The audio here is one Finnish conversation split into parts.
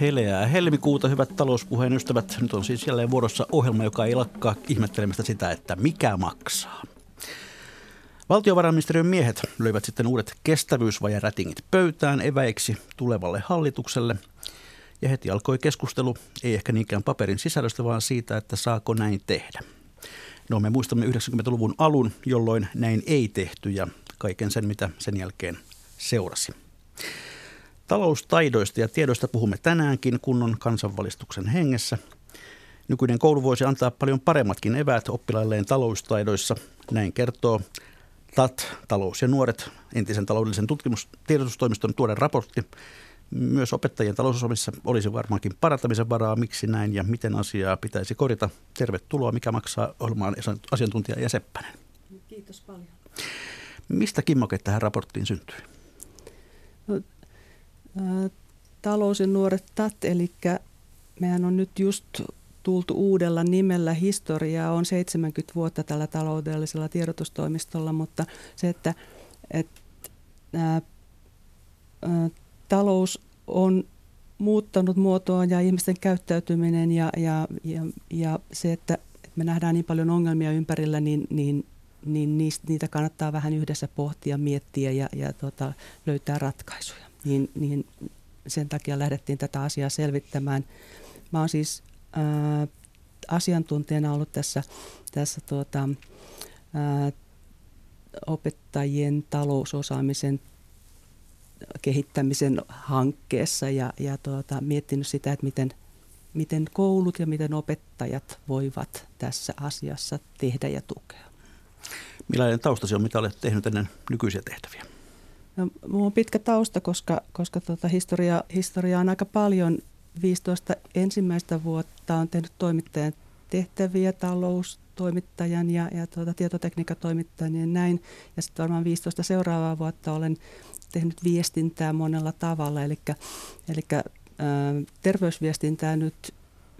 Heleää helmikuuta, hyvät talouspuheen ystävät. Nyt on siis jälleen vuorossa ohjelma, joka ei lakkaa ihmettelemästä sitä, että mikä maksaa. Valtiovarainministeriön miehet löivät sitten uudet kestävyysvajarätingit pöytään eväiksi tulevalle hallitukselle. Ja heti alkoi keskustelu, ei ehkä niinkään paperin sisällöstä, vaan siitä, että saako näin tehdä. No me muistamme 90-luvun alun, jolloin näin ei tehty ja kaiken sen, mitä sen jälkeen seurasi. Taloustaidoista ja tiedoista puhumme tänäänkin kunnon kansanvalistuksen hengessä. Nykyinen koulu voisi antaa paljon paremmatkin eväät oppilailleen taloustaidoissa. Näin kertoo TAT, talous ja nuoret, entisen taloudellisen tutkimustiedotustoimiston tuore raportti. Myös opettajien talousosaamissa olisi varmaankin parantamisen varaa, miksi näin ja miten asiaa pitäisi korjata. Tervetuloa, mikä maksaa ohjelmaan asiantuntija ja Seppänen. Kiitos paljon. Mistä kimmoke tähän raporttiin syntyi? Talous ja nuoret TAT, eli mehän on nyt just tultu uudella nimellä. Historiaa on 70 vuotta tällä taloudellisella tiedotustoimistolla, mutta se, että, että ä, ä, talous on muuttanut muotoa ja ihmisten käyttäytyminen ja, ja, ja, ja se, että me nähdään niin paljon ongelmia ympärillä, niin, niin, niin niistä, niitä kannattaa vähän yhdessä pohtia, miettiä ja, ja tota, löytää ratkaisuja. Niin, niin sen takia lähdettiin tätä asiaa selvittämään. Mä oon siis ää, asiantuntijana ollut tässä, tässä tuota, ää, opettajien talousosaamisen kehittämisen hankkeessa ja, ja tuota, miettinyt sitä, että miten, miten koulut ja miten opettajat voivat tässä asiassa tehdä ja tukea. Millainen taustasi on, mitä olet tehnyt ennen nykyisiä tehtäviä? No, minulla on pitkä tausta, koska, koska tuota historia, historia on aika paljon. 15 ensimmäistä vuotta on tehnyt toimittajan tehtäviä, taloustoimittajan ja, ja tuota, tietotekniikatoimittajan ja näin. Ja sitten varmaan 15 seuraavaa vuotta olen tehnyt viestintää monella tavalla, eli, terveysviestintää nyt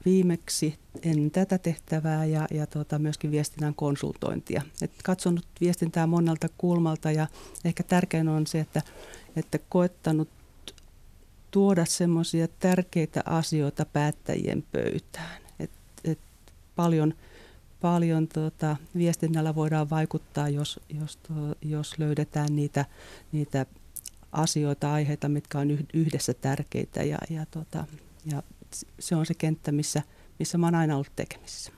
viimeksi ennen tätä tehtävää ja, ja tuota, myöskin viestinnän konsultointia. Et katsonut viestintää monelta kulmalta ja ehkä tärkein on se, että, että koettanut tuoda semmoisia tärkeitä asioita päättäjien pöytään. Et, et paljon paljon tuota, viestinnällä voidaan vaikuttaa, jos, jos, to, jos löydetään niitä, niitä asioita, aiheita, mitkä on yhdessä tärkeitä ja, ja, tota, ja se on se kenttä, missä, missä mä oon aina ollut tekemisissä.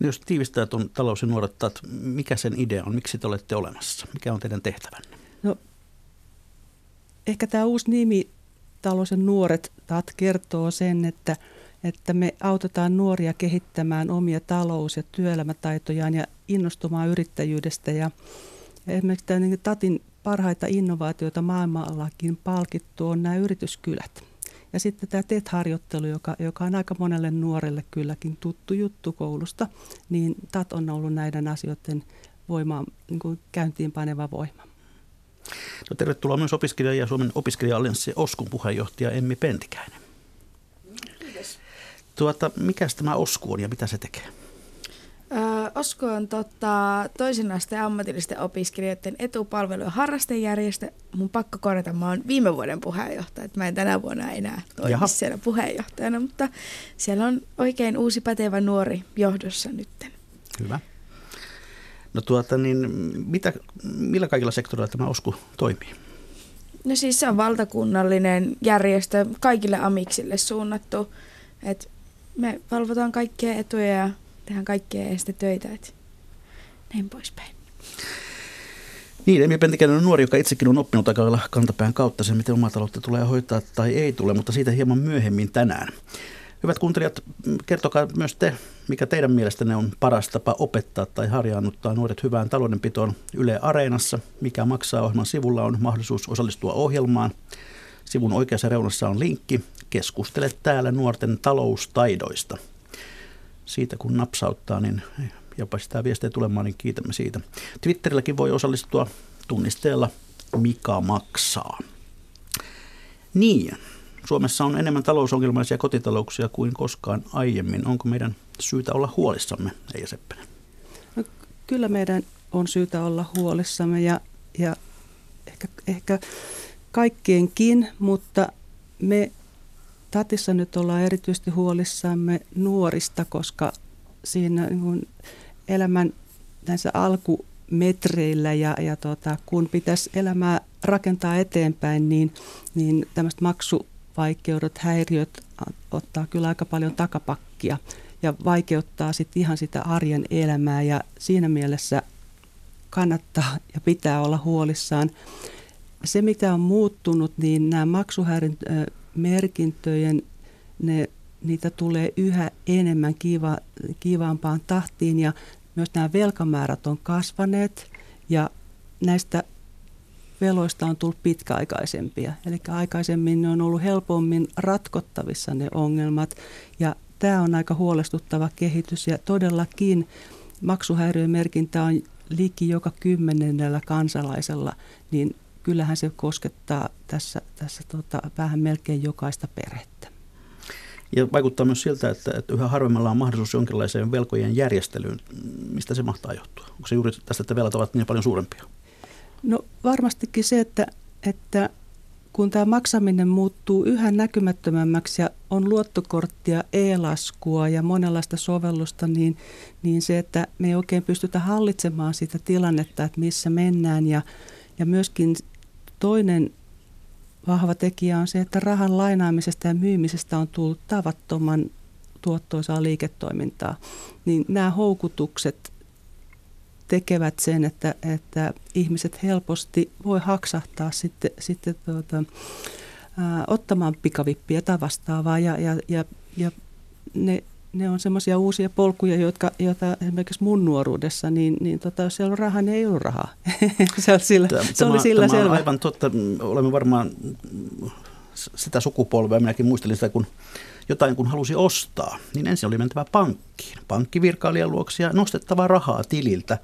No jos tiivistää tuon talous ja nuoret, mikä sen idea on, miksi te olette olemassa, mikä on teidän tehtävänne? No, ehkä tämä uusi nimi, talous ja nuoret, TAT, kertoo sen, että, että me autetaan nuoria kehittämään omia talous- ja työelämätaitojaan ja innostumaan yrittäjyydestä. Ja, ja esimerkiksi tämä niin TATin parhaita innovaatioita maailmallakin palkittu on nämä yrityskylät. Ja sitten tämä TET-harjoittelu, joka, joka on aika monelle nuorelle kylläkin tuttu juttu koulusta, niin TAT on ollut näiden asioiden voima, niin kuin käyntiin paneva voima. No, tervetuloa myös opiskelija ja Suomen opiskelija-allianssi Oskun puheenjohtaja Emmi Pentikäinen. Kiitos. Tuota, mikä tämä Osku on ja mitä se tekee? Osko on tota, toisen asteen ammatillisten opiskelijoiden etupalvelu- ja harrastejärjestö. Mun pakko korjata, mä oon viime vuoden puheenjohtaja, että mä en tänä vuonna enää toimi Jaha. siellä puheenjohtajana, mutta siellä on oikein uusi pätevä nuori johdossa nytten. Hyvä. No tuota, niin mitä, millä kaikilla sektoreilla tämä OSKU toimii? No siis se on valtakunnallinen järjestö, kaikille amiksille suunnattu. Et me valvotaan kaikkia etuja ja tehdään kaikkea ja töitä, että näin poispäin. Niin, Emi Pentikäinen on nuori, joka itsekin on oppinut aika lailla kantapään kautta sen, miten oma taloutta tulee hoitaa tai ei tule, mutta siitä hieman myöhemmin tänään. Hyvät kuuntelijat, kertokaa myös te, mikä teidän mielestänne on paras tapa opettaa tai harjaannuttaa nuoret hyvään taloudenpitoon Yle Areenassa. Mikä maksaa ohjelman sivulla on mahdollisuus osallistua ohjelmaan. Sivun oikeassa reunassa on linkki. Keskustele täällä nuorten taloustaidoista. Siitä kun napsauttaa, niin jopa sitä viestejä tulemaan, niin kiitämme siitä. Twitterilläkin voi osallistua tunnisteella Mika maksaa. Niin, Suomessa on enemmän talousongelmaisia kotitalouksia kuin koskaan aiemmin. Onko meidän syytä olla huolissamme, Eija Seppänen? No, kyllä meidän on syytä olla huolissamme ja, ja ehkä, ehkä kaikkienkin, mutta me Tatissa nyt ollaan erityisesti huolissamme nuorista, koska siinä niin elämän näissä alkumetreillä ja, ja tota, kun pitäisi elämää rakentaa eteenpäin, niin, niin tämmöiset maksuvaikeudet, häiriöt ottaa kyllä aika paljon takapakkia ja vaikeuttaa sitten ihan sitä arjen elämää ja siinä mielessä kannattaa ja pitää olla huolissaan. Se, mitä on muuttunut, niin nämä maksuhäiriömerkintöjen, ne, niitä tulee yhä enemmän kiva, kivaampaan tahtiin ja myös nämä velkamäärät on kasvaneet ja näistä veloista on tullut pitkäaikaisempia. Eli aikaisemmin ne on ollut helpommin ratkottavissa ne ongelmat ja tämä on aika huolestuttava kehitys ja todellakin maksuhäiriömerkintä on liki joka kymmenennellä kansalaisella, niin kyllähän se koskettaa tässä, tässä tota, vähän melkein jokaista perhettä. Ja vaikuttaa myös siltä, että, että yhä harvemmalla on mahdollisuus jonkinlaiseen velkojen järjestelyyn. Mistä se mahtaa johtua? Onko se juuri tästä, että velat ovat niin paljon suurempia? No varmastikin se, että, että kun tämä maksaminen muuttuu yhä näkymättömämmäksi ja on luottokorttia, e-laskua ja monenlaista sovellusta, niin, niin se, että me ei oikein pystytä hallitsemaan sitä tilannetta, että missä mennään. Ja, ja myöskin toinen vahva tekijä on se, että rahan lainaamisesta ja myymisestä on tullut tavattoman tuottoisaa liiketoimintaa. Niin nämä houkutukset tekevät sen, että, että ihmiset helposti voi haksahtaa sitten, sitten tuota, ottamaan pikavippiä tai vastaavaa ja, ja, ja, ja ne, ne on semmoisia uusia polkuja, jotka, joita esimerkiksi mun nuoruudessa, niin, niin tota, jos siellä on rahaa, niin ei ollut rahaa. se, oli sillä, tämä, se oli sillä tämä selvä. on aivan totta. Olemme varmaan sitä sukupolvea, minäkin muistelin sitä, kun jotain kun halusi ostaa, niin ensin oli mentävä pankkiin, pankkivirkailijan luokse ja nostettava rahaa tililtä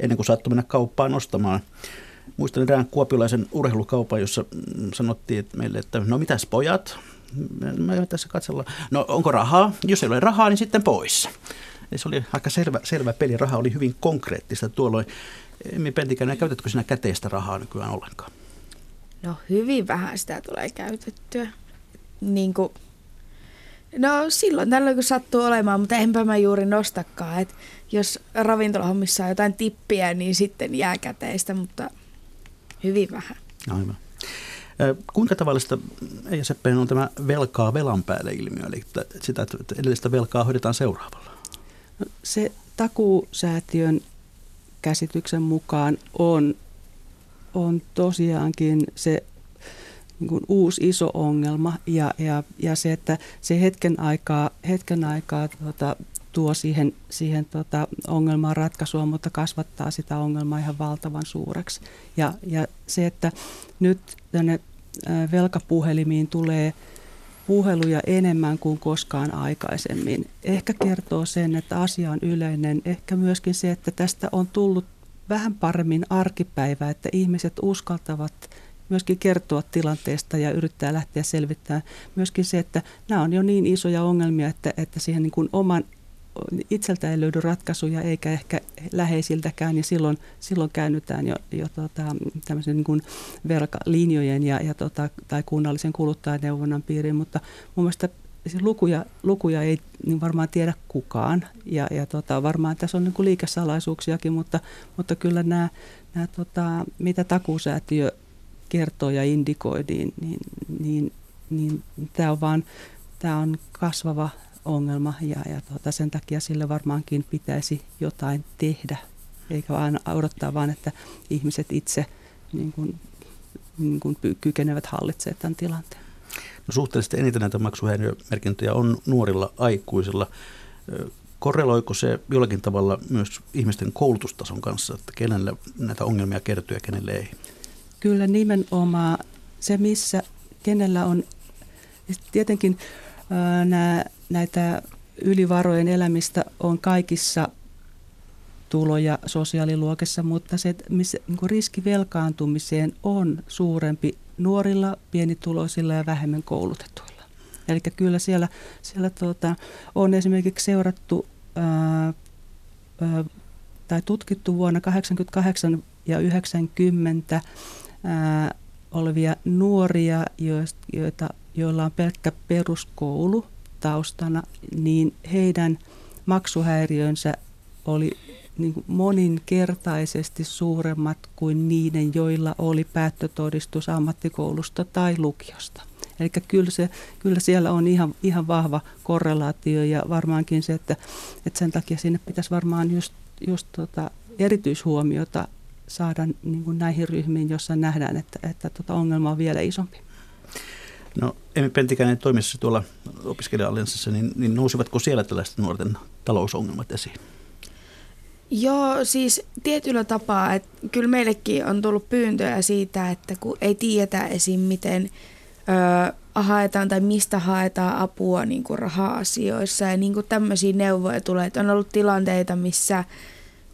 ennen kuin saattoi mennä kauppaan ostamaan. Muistan erään kuopiolaisen urheilukaupan, jossa sanottiin että meille, että no mitäs pojat, mä tässä katsella, no onko rahaa? Jos ei ole rahaa, niin sitten pois. Ja se oli aika selvä, selvä peli. Raha oli hyvin konkreettista tuolloin. Emmi Pentikäinen, käytätkö sinä käteistä rahaa nykyään ollenkaan? No hyvin vähän sitä tulee käytettyä. Niin kuin, no silloin tällöin kun sattuu olemaan, mutta enpä mä juuri nostakaan. Et jos ravintolahommissa on jotain tippiä, niin sitten jää käteistä, mutta hyvin vähän. Aivan. Kuinka tavallista, Seppinen, on tämä velkaa velan päälle ilmiö, eli sitä, että edellistä velkaa hoidetaan seuraavalla? No, se takuusäätiön käsityksen mukaan on, on tosiaankin se niin kuin uusi iso ongelma ja, ja, ja se, että se hetken aikaa, hetken aikaa tuota, tuo siihen, siihen tota ongelmaan ratkaisua, mutta kasvattaa sitä ongelmaa ihan valtavan suureksi. Ja, ja se, että nyt tänne velkapuhelimiin tulee puheluja enemmän kuin koskaan aikaisemmin. Ehkä kertoo sen, että asia on yleinen. Ehkä myöskin se, että tästä on tullut vähän paremmin arkipäivä, että ihmiset uskaltavat myöskin kertoa tilanteesta ja yrittää lähteä selvittämään. Myöskin se, että nämä on jo niin isoja ongelmia, että, että siihen niin kuin oman itseltä ei löydy ratkaisuja eikä ehkä läheisiltäkään ja silloin, silloin käännytään jo, jo tota, tämmöisen niin kuin velkalinjojen ja, ja tota, tai kunnallisen kuluttajaneuvonnan piiriin, mutta mun mielestä lukuja, lukuja ei niin varmaan tiedä kukaan ja, ja tota, varmaan tässä on niin kuin liikesalaisuuksiakin, mutta, mutta kyllä nämä, nämä tota, mitä takuusäätiö kertoo ja indikoi, niin, niin, niin, niin tämä on vaan tämä on kasvava ongelma ja, ja tuota, sen takia sille varmaankin pitäisi jotain tehdä, eikä vaan odottaa vaan, että ihmiset itse niin kuin, niin kuin kykenevät hallitsemaan tämän tilanteen. No suhteellisesti eniten näitä maksuhäiriömerkintöjä on nuorilla aikuisilla. Korreloiko se jollakin tavalla myös ihmisten koulutustason kanssa, että kenelle näitä ongelmia kertyy ja kenelle ei? Kyllä nimenomaan se, missä kenellä on, tietenkin nämä näitä ylivarojen elämistä on kaikissa tuloja sosiaaliluokessa, mutta se, missä niin riski velkaantumiseen on suurempi nuorilla, pienituloisilla ja vähemmän koulutetuilla. Eli kyllä siellä, siellä tuota, on esimerkiksi seurattu ää, ää, tai tutkittu vuonna 1988 ja 90 ää, olevia nuoria, joita, joilla on pelkkä peruskoulu taustana, niin heidän maksuhäiriönsä oli niin kuin moninkertaisesti suuremmat kuin niiden, joilla oli päättötodistus ammattikoulusta tai lukiosta. Eli kyllä, se, kyllä siellä on ihan, ihan vahva korrelaatio ja varmaankin se, että, että sen takia sinne pitäisi varmaan just, just tota erityishuomiota saada niin kuin näihin ryhmiin, jossa nähdään, että, että tota ongelma on vielä isompi. No Emi Pentikäinen toimissa tuolla opiskelija niin, niin nousivatko siellä tällaiset nuorten talousongelmat esiin? Joo, siis tietyllä tapaa, että kyllä meillekin on tullut pyyntöjä siitä, että kun ei tiedetä esim. miten ö, haetaan tai mistä haetaan apua niin kuin raha-asioissa ja niin kuin tämmöisiä neuvoja tulee. Että on ollut tilanteita, missä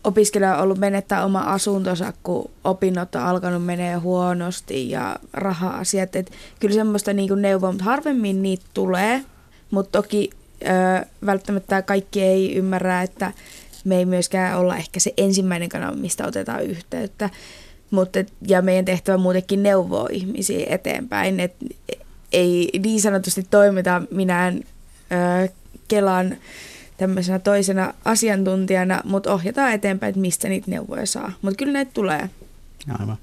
opiskelija on ollut menettää oma asuntonsa, kun opinnot on alkanut menee huonosti ja raha-asiat. Et kyllä semmoista niin kuin neuvoa, mutta harvemmin niitä tulee. Mutta toki ö, välttämättä kaikki ei ymmärrä, että me ei myöskään olla ehkä se ensimmäinen kanava, mistä otetaan yhteyttä. Mutta, ja meidän tehtävä muutenkin neuvoa ihmisiä eteenpäin. Et ei niin sanotusti toimita minään ö, Kelan tämmöisenä toisena asiantuntijana, mutta ohjataan eteenpäin, että mistä niitä neuvoja saa. Mutta kyllä näitä tulee. Aivan.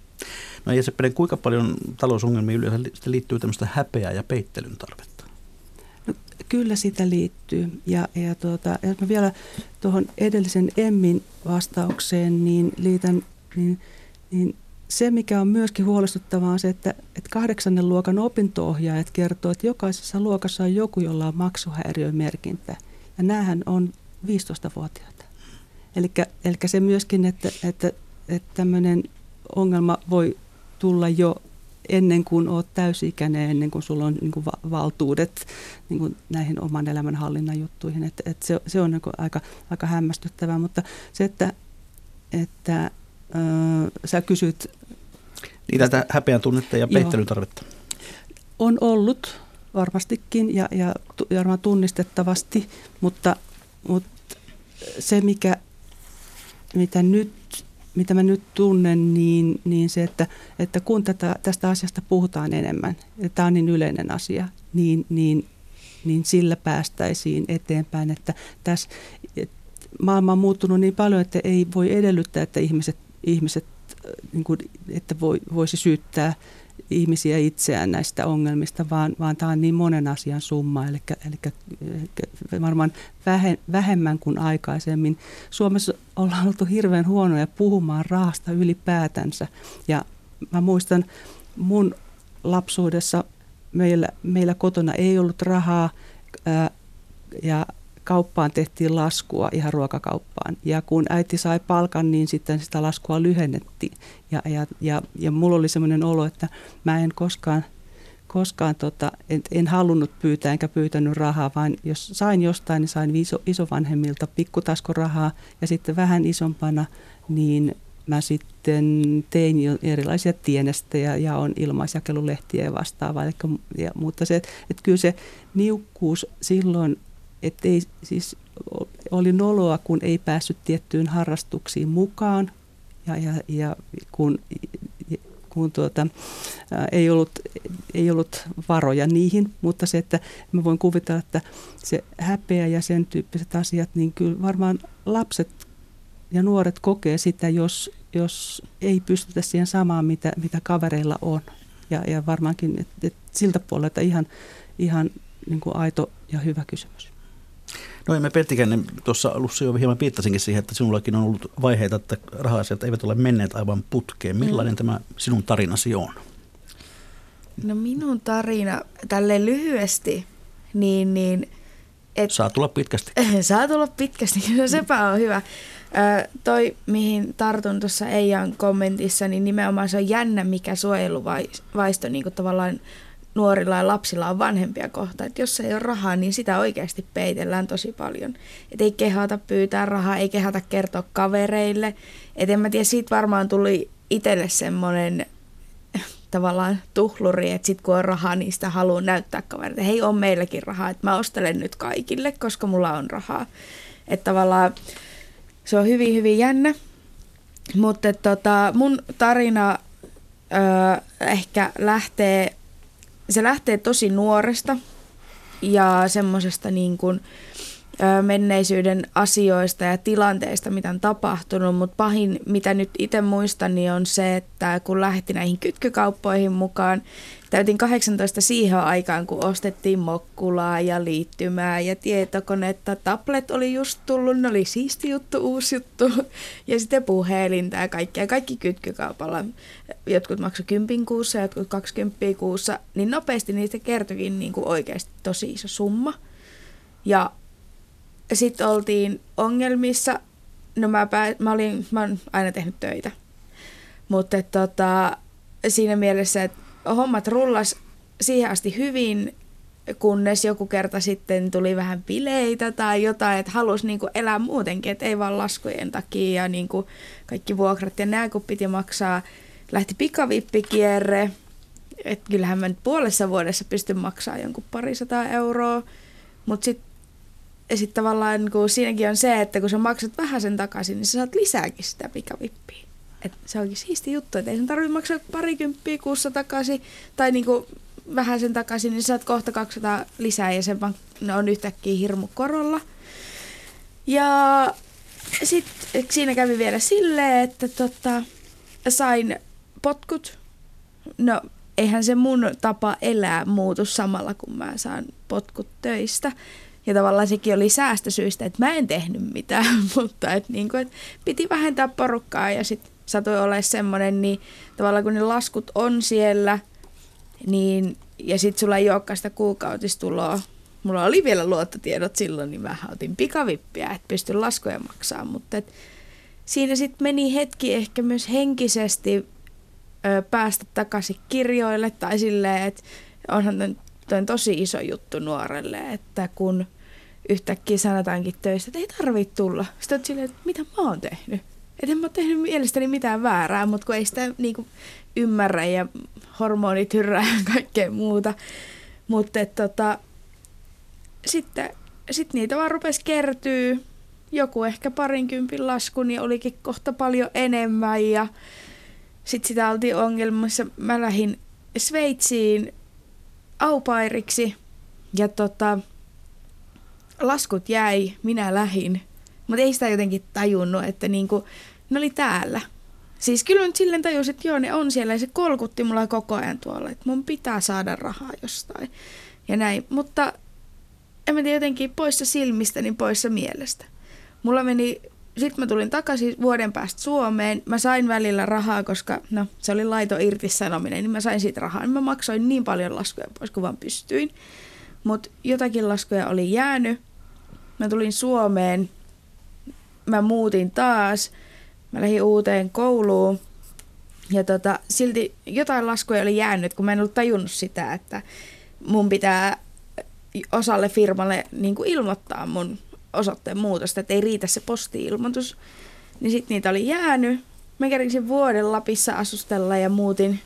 No ja Seppelen, kuinka paljon talousongelmia yleensä liittyy tämmöistä häpeää ja peittelyn tarvetta? No, kyllä sitä liittyy. Ja, ja tuota, jos mä vielä tuohon edellisen Emmin vastaukseen niin liitän, niin, niin se, mikä on myöskin huolestuttavaa, on se, että, että kahdeksannen luokan opinto-ohjaajat kertoo, että jokaisessa luokassa on joku, jolla on maksuhäiriömerkintä. Ja näähän on 15-vuotiaita. Eli se myöskin, että, että, että tämmöinen ongelma voi tulla jo ennen kuin olet täysikäinen, ennen kuin sulla on niin kuin valtuudet niin kuin näihin oman elämän hallinnan juttuihin. Että, että se, se on niin kuin aika, aika hämmästyttävää, mutta se, että, että äh, sä kysyt... Niin tätä häpeän tunnetta ja peittelytarvetta. On ollut varmastikin ja, ja, ja varmaan tunnistettavasti, mutta, mutta se, mikä, mitä, nyt, mitä mä nyt tunnen, niin, niin se, että, että kun tätä, tästä asiasta puhutaan enemmän, ja tämä on niin yleinen asia, niin, niin, niin sillä päästäisiin eteenpäin, että tässä että maailma on muuttunut niin paljon, että ei voi edellyttää, että ihmiset, ihmiset niin kuin, että voi, voisi syyttää ihmisiä itseään näistä ongelmista, vaan, vaan tämä on niin monen asian summa, eli, eli varmaan vähemmän kuin aikaisemmin. Suomessa ollaan oltu hirveän huonoja puhumaan rahasta ylipäätänsä, ja mä muistan mun lapsuudessa meillä, meillä kotona ei ollut rahaa, ää, ja kauppaan tehtiin laskua ihan ruokakauppaan. Ja kun äiti sai palkan, niin sitten sitä laskua lyhennettiin. Ja, ja, ja, ja mulla oli semmoinen olo, että mä en koskaan, koskaan tota, en, en halunnut pyytää enkä pyytänyt rahaa, vaan jos sain jostain, niin sain iso, isovanhemmilta pikkutaskorahaa ja sitten vähän isompana, niin mä sitten tein erilaisia tienestejä ja on ilmaisjakelulehtiä ja vastaavaa. Eli, ja, mutta se, että, että kyllä se niukkuus silloin että ei, siis oli noloa, kun ei päässyt tiettyyn harrastuksiin mukaan ja, ja, ja kun, kun tuota, ää, ei, ollut, ei ollut varoja niihin, mutta se, että mä voin kuvitella, että se häpeä ja sen tyyppiset asiat, niin kyllä varmaan lapset ja nuoret kokee sitä, jos, jos ei pystytä siihen samaan, mitä, mitä kavereilla on. Ja, ja varmaankin et, et siltä puolelta ihan, ihan niin kuin aito ja hyvä kysymys. No me Pertikäinen tuossa alussa jo hieman viittasinkin siihen, että sinullakin on ollut vaiheita, että raha-asiat eivät ole menneet aivan putkeen. Millainen mm. tämä sinun tarinasi on? No minun tarina tälle lyhyesti, niin... niin et, saa tulla pitkästi. saa tulla pitkästi, no sepä on hyvä. Ö, toi, mihin tartun tuossa Eijan kommentissa, niin nimenomaan se on jännä, mikä suojeluvaisto niin tavallaan nuorilla ja lapsilla on vanhempia kohta, että jos ei ole rahaa, niin sitä oikeasti peitellään tosi paljon. Että ei kehata pyytää rahaa, ei kehata kertoa kavereille. Et en mä tiedä, siitä varmaan tuli itselle semmoinen tavallaan tuhluri, että sit kun on rahaa, niin sitä haluaa näyttää kavereille. Hei, on meilläkin rahaa, että mä ostelen nyt kaikille, koska mulla on rahaa. Että tavallaan se on hyvin, hyvin jännä. Mutta tota, mun tarina ö, ehkä lähtee, se lähtee tosi nuoresta ja semmoisesta niin kuin, menneisyyden asioista ja tilanteista, mitä on tapahtunut, mutta pahin, mitä nyt itse muistan, niin on se, että kun lähti näihin kytkykauppoihin mukaan, täytin 18 siihen aikaan, kun ostettiin mokkulaa ja liittymää ja tietokonetta. Tablet oli just tullut, ne oli siisti juttu, uusi juttu. Ja sitten puhelinta ja kaikkea. Kaikki kytkykaupalla. Jotkut maksoi 10 kuussa, jotkut 20 kuussa. Niin nopeasti niistä kertyikin niin kuin oikeasti tosi iso summa. Ja sitten oltiin ongelmissa. No mä, pää, mä, olin, mä olen aina tehnyt töitä. Mutta tota, siinä mielessä, että hommat rullas siihen asti hyvin, kunnes joku kerta sitten tuli vähän bileitä tai jotain, että halusi niinku elää muutenkin, että ei vaan laskujen takia ja niinku kaikki vuokrat ja nämä kun piti maksaa. Lähti pikavippikierre, että kyllähän mä nyt puolessa vuodessa pystyn maksamaan jonkun parisataa euroa, mutta sitten sit tavallaan niin kuin siinäkin on se, että kun sä maksat vähän sen takaisin, niin sä saat lisääkin sitä pikavippiä. Et se onkin siisti juttu, että ei sen tarvitse maksaa parikymppiä kuussa takaisin tai niinku vähän sen takaisin, niin saat kohta 200 lisää ja se on yhtäkkiä hirmu korolla. Ja sitten siinä kävi vielä silleen, että tota, sain potkut. No eihän se mun tapa elää muutu samalla, kun mä saan potkut töistä. Ja tavallaan sekin oli säästösyistä, että mä en tehnyt mitään, mutta että niinku, et piti vähentää porukkaa ja sitten satoi olla semmoinen, niin tavallaan kun ne laskut on siellä, niin, ja sitten sulla ei olekaan sitä kuukautistuloa, mulla oli vielä luottotiedot silloin, niin mä otin pikavippiä, että pystyn laskuja maksamaan, mutta et, siinä sitten meni hetki ehkä myös henkisesti ö, päästä takaisin kirjoille tai silleen, että onhan toi on tosi iso juttu nuorelle, että kun yhtäkkiä sanotaankin töistä, että ei tarvitse tulla. Sitten olet silleen, että mitä mä oon tehnyt et en mä tehnyt mielestäni mitään väärää, mutta kun ei sitä niinku ymmärrä ja hormonit hyrrää ja kaikkea muuta. Mutta tota, sitten sit niitä vaan rupesi kertyy. Joku ehkä parinkympin lasku, niin olikin kohta paljon enemmän. Ja sitten sitä oltiin ongelmassa. Mä lähdin Sveitsiin aupairiksi ja tota, laskut jäi, minä lähin mutta ei sitä jotenkin tajunnut, että niinku, ne oli täällä. Siis kyllä nyt silleen tajusin, että joo, ne on siellä ja se kolkutti mulla koko ajan tuolla, että mun pitää saada rahaa jostain ja näin. Mutta en mä tiedä, jotenkin poissa silmistä, niin poissa mielestä. Mulla meni, sitten mä tulin takaisin vuoden päästä Suomeen. Mä sain välillä rahaa, koska no, se oli laito irtisanominen, niin mä sain siitä rahaa. Niin mä maksoin niin paljon laskuja pois kuin vaan pystyin. Mutta jotakin laskuja oli jäänyt. Mä tulin Suomeen mä muutin taas, mä lähdin uuteen kouluun ja tota, silti jotain laskuja oli jäänyt, kun mä en ollut tajunnut sitä, että mun pitää osalle firmalle niin kuin ilmoittaa mun osoitteen muutosta, että ei riitä se posti-ilmoitus. Niin sitten niitä oli jäänyt. Mä kerkisin vuoden Lapissa asustella ja muutin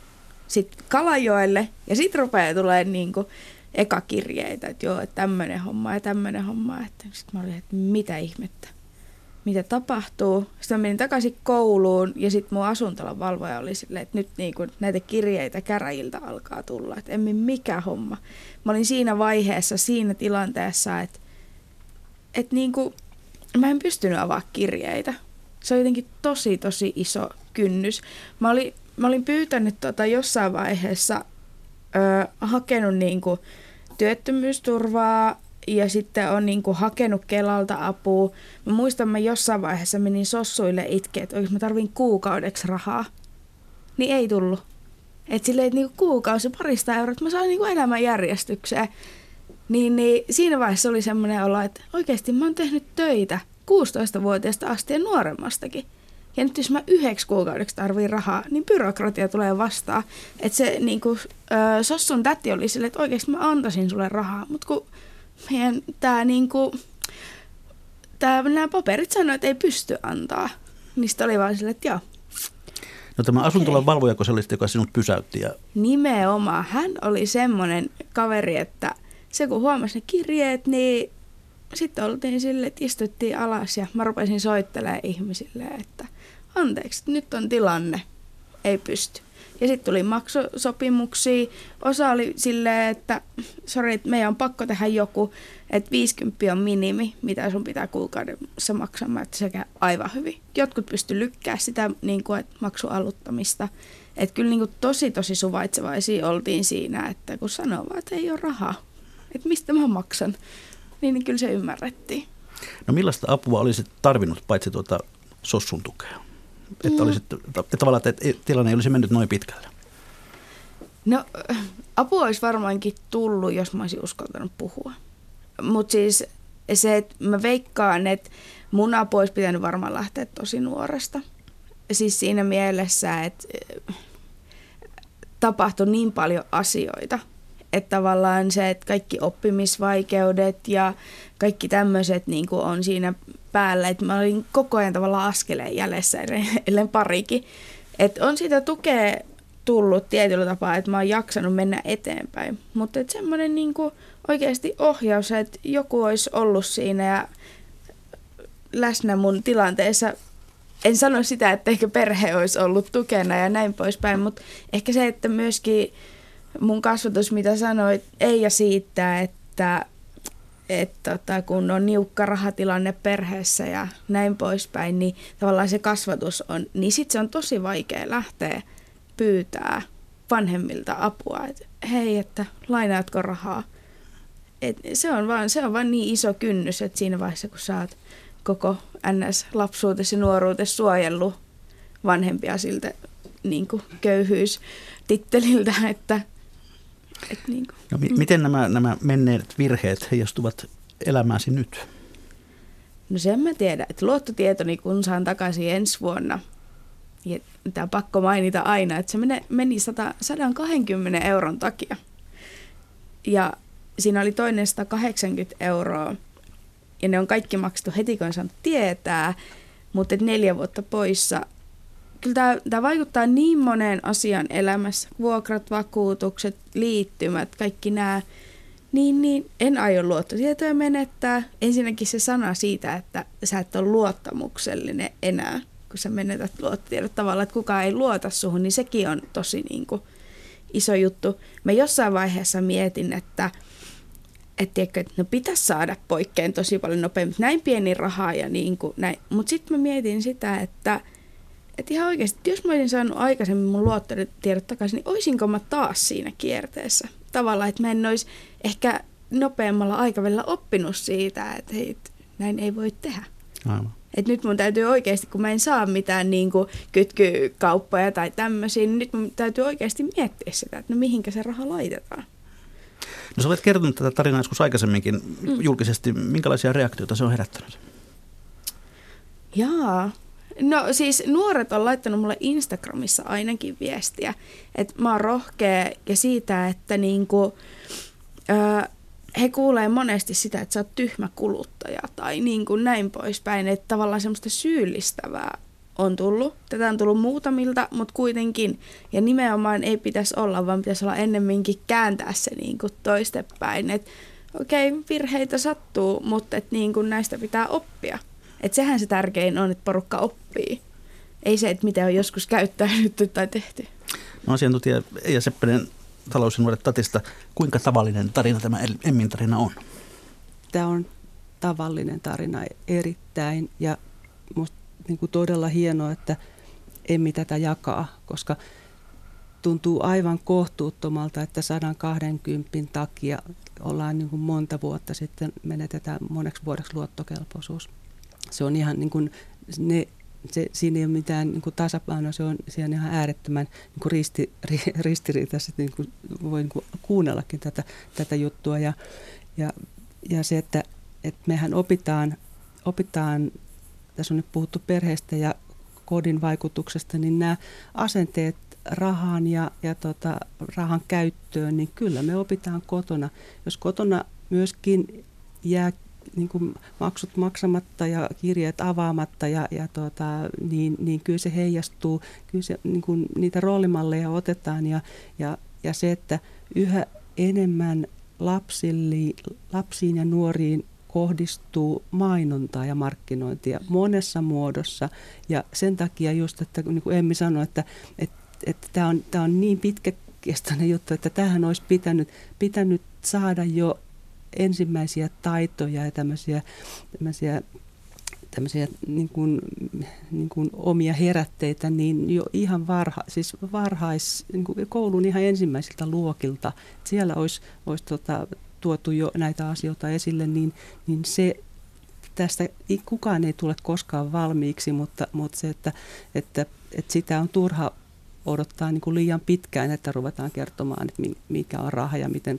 sitten Kalajoelle. Ja sitten rupeaa tulee niinku eka kirjeitä, että joo, että tämmöinen homma ja tämmöinen homma. Sitten mä olin, että mitä ihmettä mitä tapahtuu. Sitten mä menin takaisin kouluun ja sitten mun asuntolan valvoja oli silleen, että nyt niin kuin näitä kirjeitä käräjiltä alkaa tulla. Että en mikä homma. Mä olin siinä vaiheessa, siinä tilanteessa, että, että niin kuin, mä en pystynyt avaa kirjeitä. Se on jotenkin tosi, tosi iso kynnys. Mä olin, mä olin pyytänyt tota jossain vaiheessa, ö, hakenut niin kuin työttömyysturvaa, ja sitten on niin kuin hakenut Kelalta apua. Mä muistan, mä jossain vaiheessa menin sossuille itkeä, että mä tarvin kuukaudeksi rahaa. Niin ei tullut. Että silleen, niin kuukausi parista euroa, että mä sain niin elämän järjestykseen. Niin, niin siinä vaiheessa oli semmoinen olo, että oikeasti mä oon tehnyt töitä 16-vuotiaasta asti ja nuoremmastakin. Ja nyt jos mä yhdeksi kuukaudeksi tarviin rahaa, niin byrokratia tulee vastaan. Että se niin kuin, äh, Sossun täti oli silleen, että oikeasti mä antaisin sulle rahaa. Mutta kun meidän tämä niin kuin, tää, nämä paperit sanoivat, että ei pysty antaa. Niin sitten oli vaan silleen, että joo. No tämä asuntolan valvojako se oli joka sinut pysäytti? Ja... Nimenomaan. Hän oli semmoinen kaveri, että se kun huomasi ne kirjeet, niin sitten oltiin sille, että istuttiin alas ja mä rupesin soittelemaan ihmisille, että anteeksi, nyt on tilanne, ei pysty. Ja sitten tuli maksusopimuksia. Osa oli silleen, että sori, että meidän on pakko tehdä joku, että 50 on minimi, mitä sun pitää kuukaudessa maksamaan, että sekä aivan hyvin. Jotkut pysty lykkää sitä niin kuin, että maksualuttamista. Että kyllä niin kuin tosi tosi suvaitsevaisia oltiin siinä, että kun sanoo vaan, että ei ole rahaa, että mistä mä maksan, niin, niin kyllä se ymmärrettiin. No millaista apua olisit tarvinnut paitsi tuota sossun tukea? Että, olisit, että tavallaan että tilanne ei olisi mennyt noin pitkälle. No apua olisi varmaankin tullut, jos mä olisin uskaltanut puhua. Mutta siis se, että mä veikkaan, että mun apu olisi pitänyt varmaan lähteä tosi nuoresta. Siis siinä mielessä, että tapahtui niin paljon asioita, että tavallaan se, että kaikki oppimisvaikeudet ja kaikki tämmöiset niin on siinä päällä, että mä olin koko ajan tavallaan askeleen jäljessä, ellen parikin. Että on siitä tukea tullut tietyllä tapaa, että mä oon jaksanut mennä eteenpäin. Mutta että semmoinen niin oikeasti ohjaus, että joku olisi ollut siinä ja läsnä mun tilanteessa. En sano sitä, että ehkä perhe olisi ollut tukena ja näin poispäin, mutta ehkä se, että myöskin mun kasvatus, mitä sanoit, ei ja siitä, että että tota, kun on niukka rahatilanne perheessä ja näin poispäin, niin tavallaan se kasvatus on, niin sitten se on tosi vaikea lähteä pyytää vanhemmilta apua, että hei, että lainaatko rahaa. Et se, on vaan, se on vaan niin iso kynnys, että siinä vaiheessa kun oot koko NS-lapsuutesi ja nuoruutesi suojellut vanhempia siltä niin kuin köyhyystitteliltä, että et niin kuin. No, mi- miten nämä, nämä menneet virheet heijastuvat elämääsi nyt? No sen mä tiedän, että luottotietoni kun saan takaisin ensi vuonna, ja tämä on pakko mainita aina, että se meni 100, 120 euron takia. Ja siinä oli toinen 180 euroa, ja ne on kaikki maksettu heti, kun saanut tietää, mutta neljä vuotta poissa kyllä tämä, vaikuttaa niin moneen asian elämässä. Vuokrat, vakuutukset, liittymät, kaikki nämä. Niin, niin en aio luottotietoja menettää. Ensinnäkin se sana siitä, että sä et ole luottamuksellinen enää, kun sä menetät luottotiedot tavallaan, että kukaan ei luota suhun, niin sekin on tosi niin kuin, iso juttu. Mä jossain vaiheessa mietin, että että, tiedätkö, että no pitäisi saada poikkeen tosi paljon nopeammin, näin pieni rahaa ja niin kuin näin. Mutta sitten mä mietin sitä, että – että ihan oikeasti, jos mä olisin saanut aikaisemmin mun luottotiedot takaisin, niin olisinko mä taas siinä kierteessä? Tavallaan, että mä en olisi ehkä nopeammalla aikavälillä oppinut siitä, että hei, näin ei voi tehdä. Aivan. Et nyt mun täytyy oikeasti, kun mä en saa mitään niin kuin kytkykauppoja tai tämmöisiä, niin nyt mun täytyy oikeasti miettiä sitä, että no mihinkä se raha laitetaan. No sä olet kertonut tätä tarinaa joskus aikaisemminkin mm. julkisesti. Minkälaisia reaktioita se on herättänyt? Jaa, No siis nuoret on laittanut mulle Instagramissa ainakin viestiä, että mä oon rohkea ja siitä, että niinku, ö, he kuulee monesti sitä, että sä oot tyhmä kuluttaja tai niin kuin näin poispäin, että tavallaan semmoista syyllistävää on tullut. Tätä on tullut muutamilta, mutta kuitenkin. Ja nimenomaan ei pitäisi olla, vaan pitäisi olla ennemminkin kääntää se niin toistepäin. Että okei, okay, virheitä sattuu, mutta et niin kuin näistä pitää oppia. Että sehän se tärkein on, että porukka oppii. Ei se, että mitä on joskus käyttäydytty tai tehty. No asiantuntija Eija Seppänen talous- ja nuoret tatista. Kuinka tavallinen tarina tämä Emmin tarina on? Tämä on tavallinen tarina erittäin ja musta niin kuin todella hienoa, että Emmi tätä jakaa, koska tuntuu aivan kohtuuttomalta, että 120 takia ollaan niin kuin monta vuotta sitten menetetään moneksi vuodeksi luottokelpoisuus se on ihan niin kuin, ne, se, siinä ei ole mitään niin kuin tasapainoa, se on, se on ihan äärettömän niin kuin risti, ri, ristiriitaisesti, niin kuin voi niin kuin kuunnellakin tätä, tätä juttua. Ja, ja, ja se, että, että mehän opitaan, opitaan, tässä on nyt puhuttu perheestä ja kodin vaikutuksesta, niin nämä asenteet rahan ja, ja tota, rahan käyttöön, niin kyllä me opitaan kotona. Jos kotona myöskin jää niin kuin maksut maksamatta ja kirjeet avaamatta, ja, ja tuota, niin, niin kyllä se heijastuu, kyllä se, niin kuin niitä roolimalleja otetaan ja, ja, ja se, että yhä enemmän lapsille, lapsiin ja nuoriin kohdistuu mainontaa ja markkinointia monessa muodossa. Ja sen takia just, että niin kuin Emmi sanoi, että, että, että tämä, on, tämä on niin pitkäkestoinen juttu, että tähän olisi pitänyt, pitänyt saada jo ensimmäisiä taitoja ja tämmöisiä, tämmöisiä tämmöisiä niin kuin, niin kuin omia herätteitä, niin jo ihan varha, siis varhais, niin kuin koulun ihan ensimmäisiltä luokilta, siellä olisi, olisi tota, tuotu jo näitä asioita esille, niin, niin se tästä kukaan ei tule koskaan valmiiksi, mutta, mutta se, että, että, että sitä on turha odottaa niin kuin liian pitkään, että ruvetaan kertomaan, että mikä on raha ja miten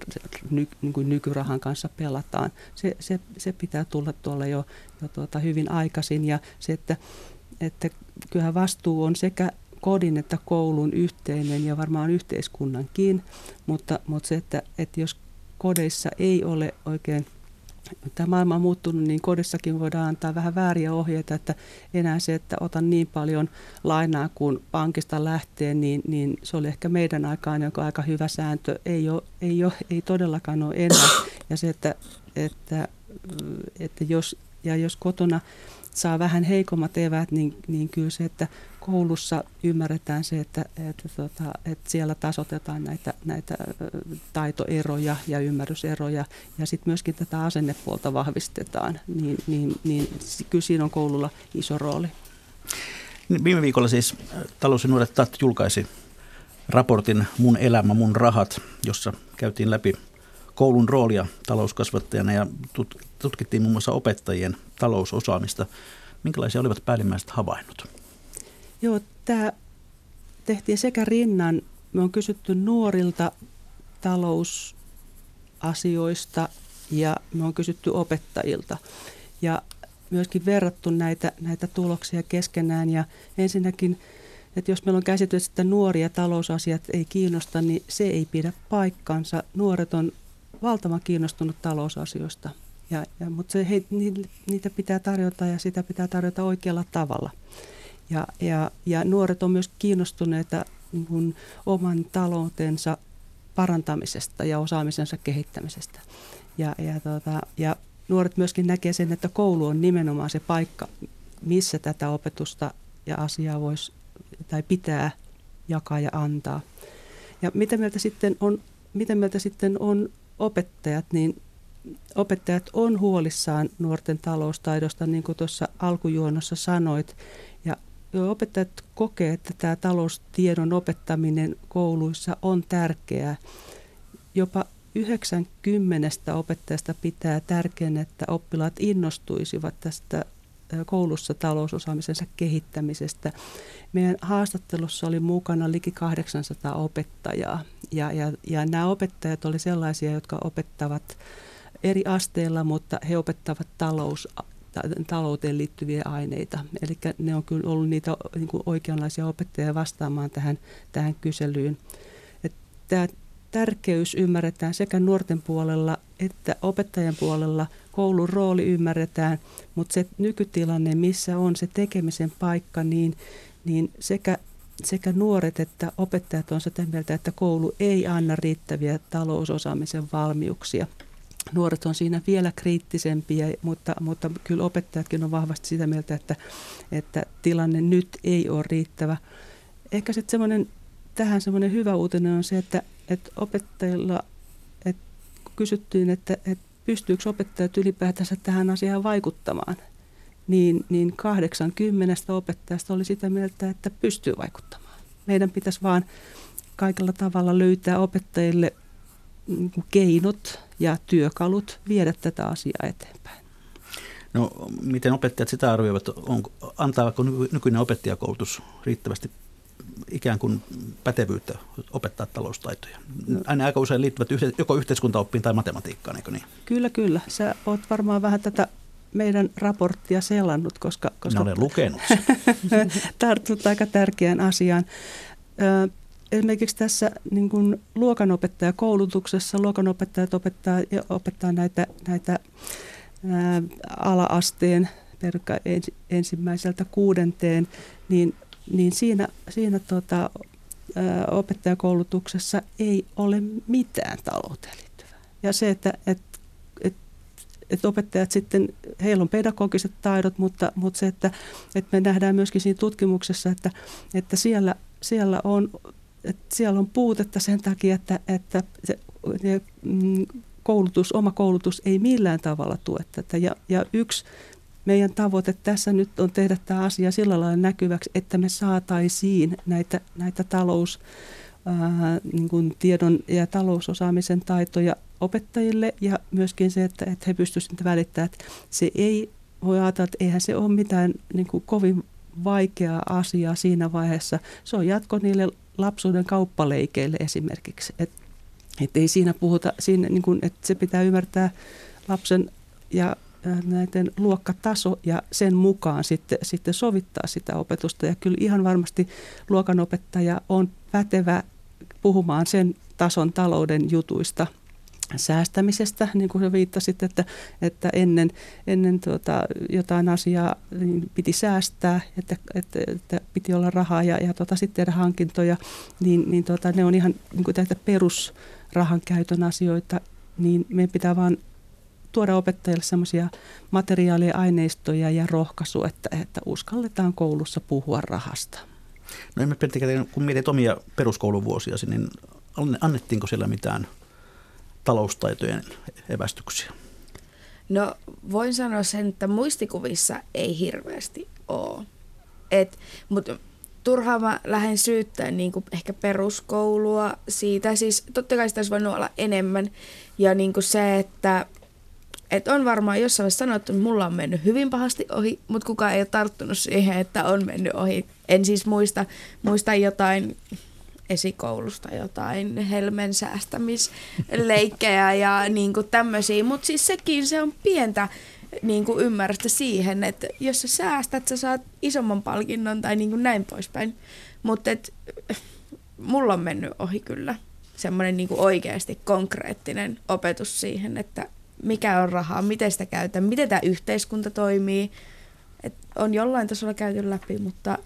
ny, niin kuin nykyrahan kanssa pelataan. Se, se, se pitää tulla tuolla jo, jo tuota hyvin aikaisin ja se, että, että kyllähän vastuu on sekä kodin että koulun yhteinen ja varmaan yhteiskunnankin, mutta, mutta se, että, että jos kodeissa ei ole oikein – tämä maailma on muuttunut, niin kodissakin voidaan antaa vähän vääriä ohjeita, että enää se, että otan niin paljon lainaa kuin pankista lähtee, niin, niin se oli ehkä meidän aikaan joka aika hyvä sääntö. Ei, ole, ei, ole, ei todellakaan ole enää. Ja se, että, että, että jos, ja jos kotona saa vähän heikommat evät, niin, niin kyllä se, että koulussa ymmärretään se, että, että, tota, että siellä tasotetaan näitä, näitä taitoeroja ja ymmärryseroja ja sitten myöskin tätä asennepuolta vahvistetaan, niin, niin, niin kyllä siinä on koululla iso rooli. Viime viikolla siis Talous- ja nuoret TAT julkaisi raportin Mun elämä, mun rahat, jossa käytiin läpi koulun roolia talouskasvattajana ja tutkittiin muun muassa opettajien talousosaamista. Minkälaisia olivat päällimmäiset havainnot? Joo, tämä tehtiin sekä rinnan, me on kysytty nuorilta talousasioista ja me on kysytty opettajilta. Ja myöskin verrattu näitä, näitä tuloksia keskenään. Ja ensinnäkin, että jos meillä on käsitys, että nuoria talousasiat ei kiinnosta, niin se ei pidä paikkansa. Nuoret on valtavan kiinnostunut talousasioista, ja, ja, mutta se, he, niitä pitää tarjota ja sitä pitää tarjota oikealla tavalla. Ja, ja, ja nuoret on myös kiinnostuneita niin oman taloutensa parantamisesta ja osaamisensa kehittämisestä. Ja, ja, tuota, ja nuoret myöskin näkee sen, että koulu on nimenomaan se paikka, missä tätä opetusta ja asiaa voisi tai pitää jakaa ja antaa. Ja mitä mieltä sitten on, mitä mieltä sitten on opettajat, niin opettajat on huolissaan nuorten taloustaidosta, niin kuin tuossa alkujuonossa sanoit. Ja opettajat kokee, että tämä taloustiedon opettaminen kouluissa on tärkeää. Jopa 90 opettajasta pitää tärkeänä, että oppilaat innostuisivat tästä koulussa talousosaamisensa kehittämisestä. Meidän haastattelussa oli mukana liki 800 opettajaa ja, ja, ja nämä opettajat oli sellaisia, jotka opettavat eri asteilla, mutta he opettavat talous, talouteen liittyviä aineita. Eli ne on kyllä ollut niitä niin kuin oikeanlaisia opettajia vastaamaan tähän, tähän kyselyyn. Tämä tärkeys ymmärretään sekä nuorten puolella että opettajan puolella. Koulun rooli ymmärretään, mutta se nykytilanne, missä on se tekemisen paikka, niin, niin sekä sekä nuoret että opettajat on sitä mieltä, että koulu ei anna riittäviä talousosaamisen valmiuksia. Nuoret on siinä vielä kriittisempiä, mutta, mutta kyllä opettajatkin on vahvasti sitä mieltä, että, että tilanne nyt ei ole riittävä. Ehkä sitten semmoinen, tähän semmoinen hyvä uutinen on se, että, että opettajilla, että kysyttiin, että, että pystyykö opettajat ylipäätänsä tähän asiaan vaikuttamaan – niin, niin 80 opettajasta oli sitä mieltä, että pystyy vaikuttamaan. Meidän pitäisi vaan kaikella tavalla löytää opettajille niin keinot ja työkalut viedä tätä asiaa eteenpäin. No, miten opettajat sitä arvioivat? Onko, antaako nykyinen opettajakoulutus riittävästi ikään kuin pätevyyttä opettaa taloustaitoja? Aina aika usein liittyvät joko yhteiskuntaoppiin tai matematiikkaan, eikö niin? Kyllä, kyllä. Sä oot varmaan vähän tätä meidän raporttia selannut, koska... koska Minä olen lukenut tartut aika tärkeään asiaan. Esimerkiksi tässä niin kuin luokanopettajakoulutuksessa luokanopettajat opettaa, opettaa näitä, näitä ää, ala-asteen ensimmäiseltä kuudenteen, niin, niin siinä, siinä tota, ää, opettajakoulutuksessa ei ole mitään talouteen liittyvää. Ja se, että et, et, et opettajat sitten, heillä on pedagogiset taidot, mutta, mutta se, että, että me nähdään myöskin siinä tutkimuksessa, että, että siellä, siellä on että siellä on puutetta sen takia, että, että se, mm, koulutus, oma koulutus ei millään tavalla tue tätä. Ja, ja yksi meidän tavoite tässä nyt on tehdä tämä asia sillä lailla näkyväksi, että me saataisiin näitä, näitä talous, ää, niin kuin tiedon ja talousosaamisen taitoja opettajille ja myöskin se, että, että he pystyisivät välittämään, että se ei voi ajatella, että eihän se ole mitään niin kuin kovin vaikeaa asiaa siinä vaiheessa. Se on jatko niille lapsuuden kauppaleikeille esimerkiksi. Et, et ei siinä puhuta, siinä, niin kun, että se pitää ymmärtää lapsen ja näiden luokkataso ja sen mukaan sitten, sitten sovittaa sitä opetusta. Ja kyllä ihan varmasti luokanopettaja on pätevä puhumaan sen tason talouden jutuista – säästämisestä, niin kuin viittasit, että, että ennen, ennen tuota, jotain asiaa niin piti säästää, että, että, että piti olla rahaa ja, ja tuota, sitten tehdä hankintoja, niin, niin tuota, ne on ihan niin kuin perusrahan käytön asioita, niin meidän pitää vaan tuoda opettajille sellaisia materiaalia, aineistoja ja rohkaisua, että, että uskalletaan koulussa puhua rahasta. No emme kun mietit omia peruskouluvuosia, niin annettiinko siellä mitään – taloustaitojen evästyksiä? No voin sanoa sen, että muistikuvissa ei hirveästi ole. Et, mutta turhaan mä lähden syyttämään niin kuin ehkä peruskoulua siitä. Siis totta kai sitä olisi voinut olla enemmän. Ja niin kuin se, että et on varmaan jossain vaiheessa sanottu, että mulla on mennyt hyvin pahasti ohi, mutta kukaan ei ole tarttunut siihen, että on mennyt ohi. En siis muista, muista jotain esikoulusta jotain helmen säästämisleikkejä ja niin tämmöisiä. Mutta siis sekin se on pientä niin kuin ymmärrystä siihen, että jos sä säästät, sä saat isomman palkinnon tai niin kuin näin poispäin. Mutta mulla on mennyt ohi kyllä semmoinen niin oikeasti konkreettinen opetus siihen, että mikä on rahaa, miten sitä käytetään, miten tämä yhteiskunta toimii. Et on jollain tasolla käyty läpi, mutta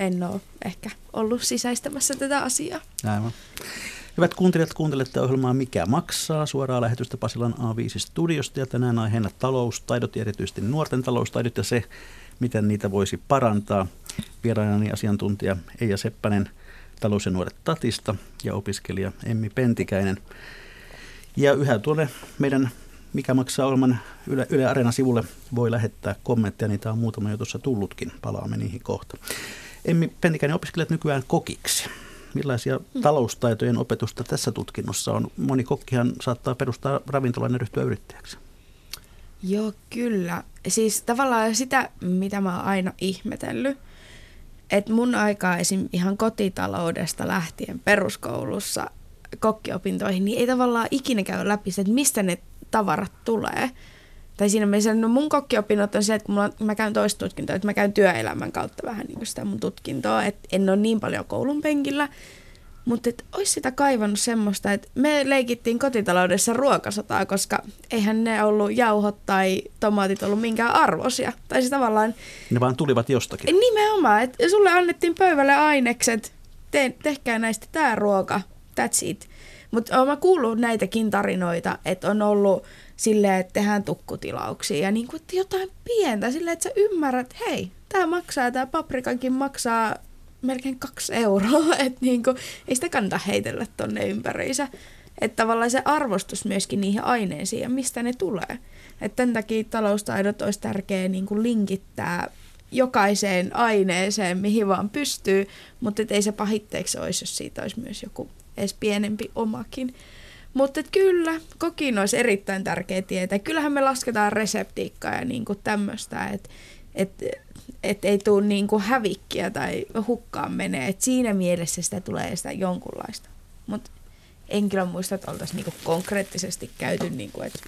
en ole ehkä ollut sisäistämässä tätä asiaa. Aivan. Hyvät kuuntelijat, kuuntelette ohjelmaa Mikä maksaa? Suoraa lähetystä Pasilan A5-studiosta ja tänään aiheena taloustaidot ja erityisesti nuorten taloustaidot ja se, miten niitä voisi parantaa. Vieraanani asiantuntija Eija Seppänen talous- ja nuoret Tatista ja opiskelija Emmi Pentikäinen. Ja yhä tuonne meidän Mikä maksaa ohjelman Yle, Yle Areena-sivulle voi lähettää kommentteja, niitä on muutama jo tuossa tullutkin, palaamme niihin kohta. Emmi Pentikäinen, opiskelet nykyään kokiksi. Millaisia mm. taloustaitojen opetusta tässä tutkinnossa on? Moni kokkihan saattaa perustaa ravintolan ja ryhtyä yrittäjäksi. Joo, kyllä. Siis tavallaan sitä, mitä mä oon aina ihmetellyt, että mun aikaa esim. ihan kotitaloudesta lähtien peruskoulussa kokkiopintoihin, niin ei tavallaan ikinä käy läpi se, että mistä ne tavarat tulee tai siinä mielessä, no mun kokkiopinnot on se, että mulla, mä käyn toista tutkintoa, että mä käyn työelämän kautta vähän niin sitä mun tutkintoa, että en ole niin paljon koulun penkillä, mutta että olisi sitä kaivannut semmoista, että me leikittiin kotitaloudessa ruokasotaa, koska eihän ne ollut jauhot tai tomaatit ollut minkään arvosia. Tai siis tavallaan... Ne vaan tulivat jostakin. Nimenomaan, että sulle annettiin pöydälle ainekset, te, tehkää näistä tämä ruoka, that's it. Mutta olen kuullut näitäkin tarinoita, että on ollut silleen, että tehdään tukkutilauksia ja niin kuin, että jotain pientä silleen, että sä ymmärrät, että hei, tämä maksaa, tämä paprikankin maksaa melkein kaksi euroa, että niin kuin, ei sitä kannata heitellä tonne ympäriinsä. Että tavallaan se arvostus myöskin niihin aineisiin ja mistä ne tulee. Että tämän takia taloustaidot olisi tärkeää niin kuin linkittää jokaiseen aineeseen, mihin vaan pystyy, mutta ei se pahitteeksi olisi, jos siitä olisi myös joku edes pienempi omakin. Mutta kyllä, kokin olisi erittäin tärkeä tietää. Kyllähän me lasketaan reseptiikkaa ja niinku tämmöistä, että et, et ei tule niinku hävikkiä tai hukkaan menee. Et siinä mielessä sitä tulee sitä jonkunlaista. Mutta en kyllä muista, että oltaisiin niinku konkreettisesti käyty, niinku, että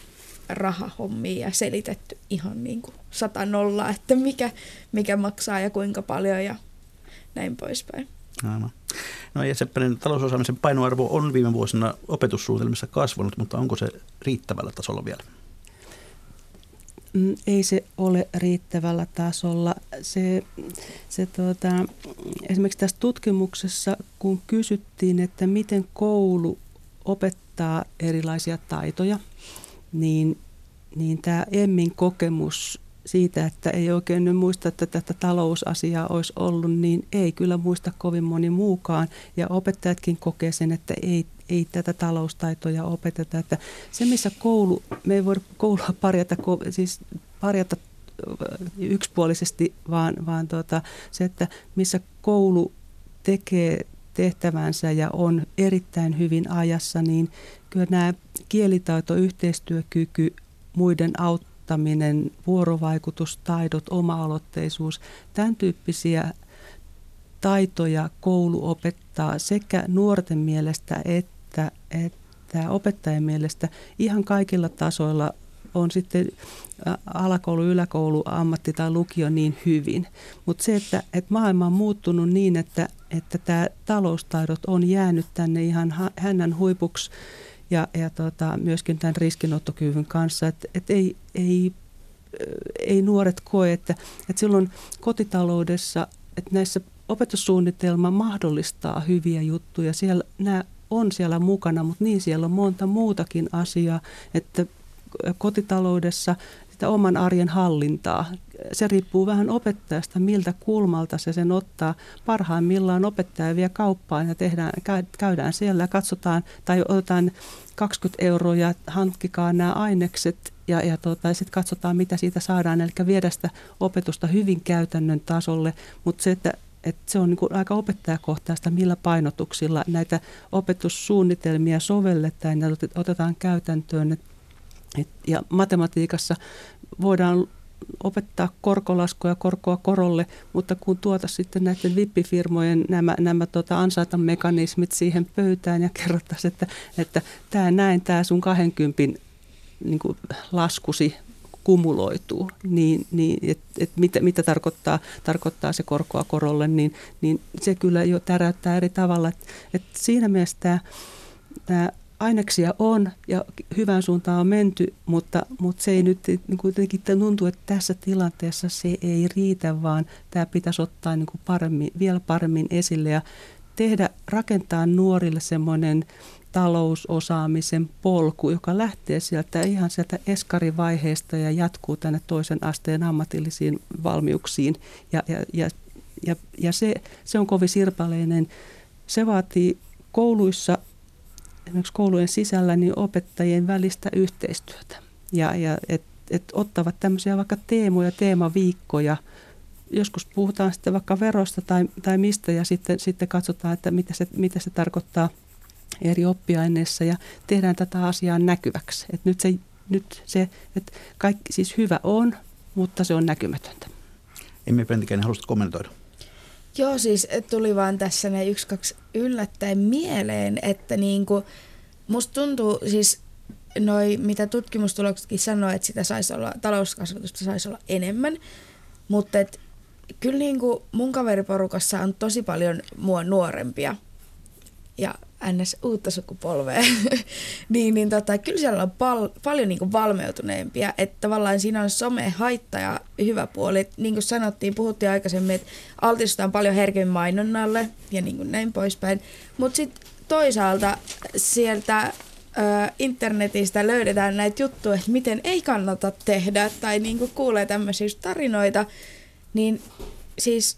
rahahommia ja selitetty ihan niin kuin sata nolla, että mikä, mikä maksaa ja kuinka paljon ja näin poispäin. Aivan. No ja Seppänen, talousosaamisen painoarvo on viime vuosina opetussuunnitelmissa kasvanut, mutta onko se riittävällä tasolla vielä? Mm, ei se ole riittävällä tasolla. Se, se tuota, esimerkiksi tässä tutkimuksessa, kun kysyttiin, että miten koulu opettaa erilaisia taitoja, niin, niin tämä Emmin kokemus siitä, että ei oikein nyt muista, että tätä talousasiaa olisi ollut, niin ei kyllä muista kovin moni muukaan. Ja opettajatkin kokee sen, että ei, ei tätä taloustaitoja opeteta. Että se, missä koulu, me ei voida koulua parjata, siis parjata yksipuolisesti, vaan, vaan tuota, se, että missä koulu tekee tehtävänsä ja on erittäin hyvin ajassa, niin kyllä nämä kielitaito, yhteistyökyky, muiden auttaminen, vuorovaikutustaidot, oma-aloitteisuus, tämän tyyppisiä taitoja koulu opettaa sekä nuorten mielestä että, että opettajien mielestä ihan kaikilla tasoilla on sitten alakoulu, yläkoulu, ammatti tai lukio niin hyvin. Mutta se, että, että maailma on muuttunut niin, että, että tämä taloustaidot on jäänyt tänne ihan hänen huipuksi ja, ja tota, myöskin tämän riskinottokyvyn kanssa, että et ei, ei, ei nuoret koe, että, että silloin kotitaloudessa, että näissä opetussuunnitelma mahdollistaa hyviä juttuja. Siellä nämä on siellä mukana, mutta niin siellä on monta muutakin asiaa, että kotitaloudessa sitä oman arjen hallintaa. Se riippuu vähän opettajasta, miltä kulmalta se sen ottaa. Parhaimmillaan opettaja vie kauppaan ja tehdään, käydään siellä ja katsotaan tai otetaan 20 euroa ja hankkikaa nämä ainekset ja, ja tota, sitten katsotaan, mitä siitä saadaan. Eli viedä sitä opetusta hyvin käytännön tasolle, mutta se, että että se on niin aika opettajakohtaista, millä painotuksilla näitä opetussuunnitelmia sovelletaan ja otetaan käytäntöön. Et, et, ja matematiikassa voidaan opettaa korkolaskuja korkoa korolle, mutta kun tuota sitten näiden vippifirmojen nämä, nämä tota mekanismit siihen pöytään ja kerrottaisiin, että, että tämä näin, tämä sun 20 niin laskusi kumuloituu, niin, niin että et mitä, mitä tarkoittaa, tarkoittaa se korkoa korolle, niin, niin se kyllä jo täräyttää eri tavalla. Et, et siinä mielessä tämä aineksia on ja hyvään suuntaan on menty, mutta, mutta se ei nyt niin kuitenkin tuntuu, että tässä tilanteessa se ei riitä, vaan tämä pitäisi ottaa niin kuin paremmin, vielä paremmin esille ja tehdä, rakentaa nuorille semmoinen talousosaamisen polku, joka lähtee sieltä ihan sieltä eskarivaiheesta ja jatkuu tänne toisen asteen ammatillisiin valmiuksiin. Ja, ja, ja, ja, ja se, se on kovin sirpaleinen. Se vaatii kouluissa, esimerkiksi koulujen sisällä, niin opettajien välistä yhteistyötä. Ja, ja et, et ottavat tämmöisiä vaikka teemoja, teemaviikkoja, joskus puhutaan sitten vaikka verosta tai, tai mistä ja sitten, sitten katsotaan, että mitä se, mitä se tarkoittaa – eri oppiaineissa ja tehdään tätä asiaa näkyväksi. Et nyt se, nyt se että kaikki siis hyvä on, mutta se on näkymätöntä. Emme Pentikäinen, haluaisitko kommentoida? Joo, siis tuli vaan tässä ne yksi, kaksi yllättäen mieleen, että niinku, musta tuntuu siis noi, mitä tutkimustuloksetkin sanoo, että sitä saisi olla, talouskasvatusta saisi olla enemmän, mutta et, kyllä niinku mun kaveriporukassa on tosi paljon mua nuorempia ja ns. uutta sukupolvea, niin, niin tota, kyllä siellä on pal- paljon niin valmeutuneempia, että tavallaan siinä on some haitta ja hyvä puoli. Et, niin kuin sanottiin, puhuttiin aikaisemmin, että altistutaan paljon herkemmin mainonnalle ja niin kuin näin poispäin. Mutta sitten toisaalta sieltä ö, internetistä löydetään näitä juttuja, että miten ei kannata tehdä tai niin kuin kuulee tämmöisiä tarinoita, niin siis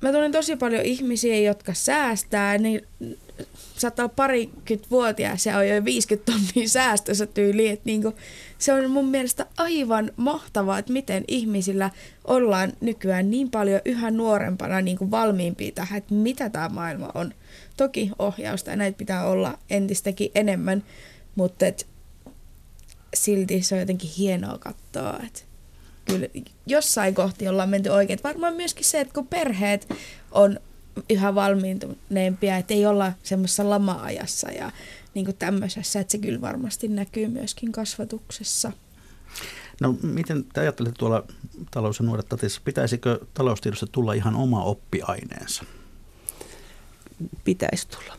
mä tunnen tosi paljon ihmisiä, jotka säästää, niin saattaa olla parikymmentä vuotias ja on jo 50 tonnia säästössä tyyli. Että niinku, se on mun mielestä aivan mahtavaa, että miten ihmisillä ollaan nykyään niin paljon yhä nuorempana niinku valmiimpia tähän, että mitä tämä maailma on. Toki ohjausta ja näitä pitää olla entistäkin enemmän, mutta et, silti se on jotenkin hienoa katsoa, että kyllä jossain kohti ollaan menty oikein. Varmaan myöskin se, että kun perheet on yhä valmiintuneempia, että ei olla semmoisessa lama-ajassa ja niin kuin tämmöisessä, että se kyllä varmasti näkyy myöskin kasvatuksessa. No miten te ajattelette tuolla talous- ja nuoret tatissa, pitäisikö taloustiedossa tulla ihan oma oppiaineensa? Pitäisi tulla.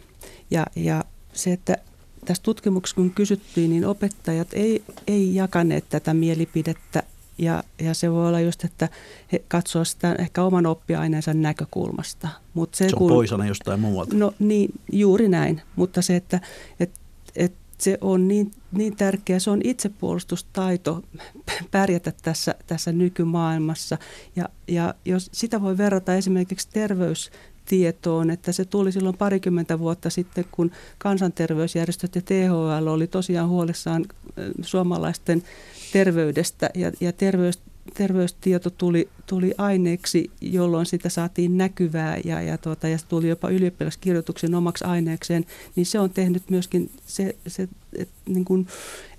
Ja, ja se, että tässä tutkimuksessa kun kysyttiin, niin opettajat ei, ei jakaneet tätä mielipidettä ja, ja se voi olla just, että he katsoo sitä ehkä oman oppiaineensa näkökulmasta. Mut se, se on kun, poisana jostain muualta. No niin, juuri näin. Mutta se, että et, et se on niin, niin tärkeä, se on itsepuolustustaito pärjätä tässä, tässä nykymaailmassa. Ja, ja jos sitä voi verrata esimerkiksi terveys tietoon, että se tuli silloin parikymmentä vuotta sitten, kun kansanterveysjärjestöt ja THL oli tosiaan huolissaan suomalaisten terveydestä ja, ja terveys, terveystieto tuli, tuli aineeksi, jolloin sitä saatiin näkyvää ja, ja, tuota, ja se tuli jopa ylioppilaskirjoituksen omaksi aineekseen, niin se on tehnyt myöskin se, se et, niin kuin,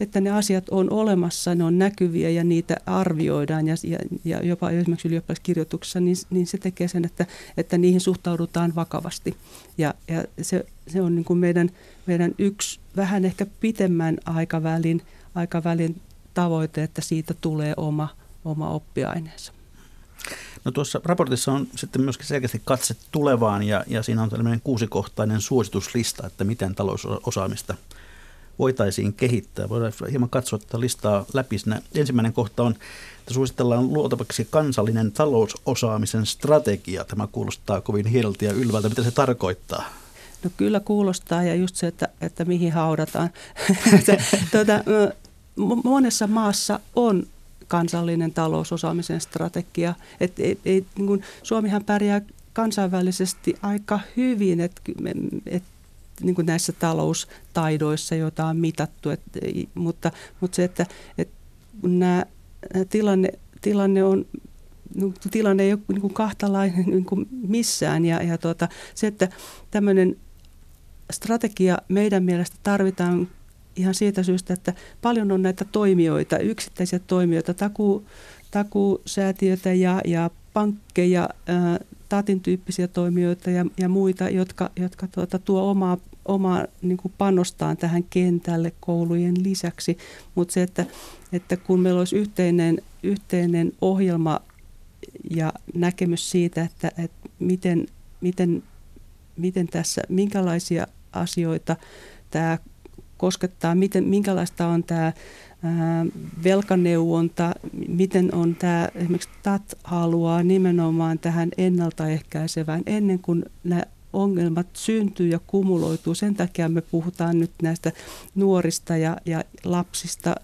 että ne asiat on olemassa, ne on näkyviä ja niitä arvioidaan ja, ja, ja jopa esimerkiksi ylioppilaskirjoituksessa, niin, niin se tekee sen, että, että niihin suhtaudutaan vakavasti. Ja, ja se, se on niin meidän, meidän yksi vähän ehkä pitemmän aikavälin, aikavälin tavoite, että siitä tulee oma, oma oppiaineensa. No tuossa raportissa on sitten myöskin selkeästi katse tulevaan ja, ja siinä on tällainen kuusikohtainen suosituslista, että miten talousosaamista voitaisiin kehittää. Voidaan hieman katsoa tätä listaa läpi. Siinä ensimmäinen kohta on, että suositellaan luotavaksi kansallinen talousosaamisen strategia. Tämä kuulostaa kovin hieltä ja ylvältä. Mitä se tarkoittaa? No kyllä kuulostaa ja just se, että, että mihin haudataan. tuota, monessa maassa on kansallinen talousosaamisen strategia. Et, et, et, niin kuin Suomihan pärjää kansainvälisesti aika hyvin, että et, niin kuin näissä taloustaidoissa, joita on mitattu, et, mutta, mutta se, että et, nämä, tilanne, tilanne on no, tilanne ei ole niin kuin kahtalainen niin kuin missään ja, ja tuota, se, että tämmöinen strategia meidän mielestä tarvitaan ihan siitä syystä, että paljon on näitä toimijoita, yksittäisiä toimijoita, takuu, takuusäätiöitä ja, ja pankkeja, ää, tatin tyyppisiä toimijoita ja, ja muita, jotka, jotka tuota, tuo omaa, omaa niin kuin panostaan tähän kentälle koulujen lisäksi. Mutta se, että, että kun meillä olisi yhteinen, yhteinen ohjelma ja näkemys siitä, että, että miten, miten, miten tässä, minkälaisia asioita tämä koskettaa, miten, minkälaista on tämä velkaneuvonta, miten on tämä, esimerkiksi TAT haluaa nimenomaan tähän ennaltaehkäisevään ennen kuin nämä ongelmat syntyy ja kumuloituu. Sen takia me puhutaan nyt näistä nuorista ja, ja lapsista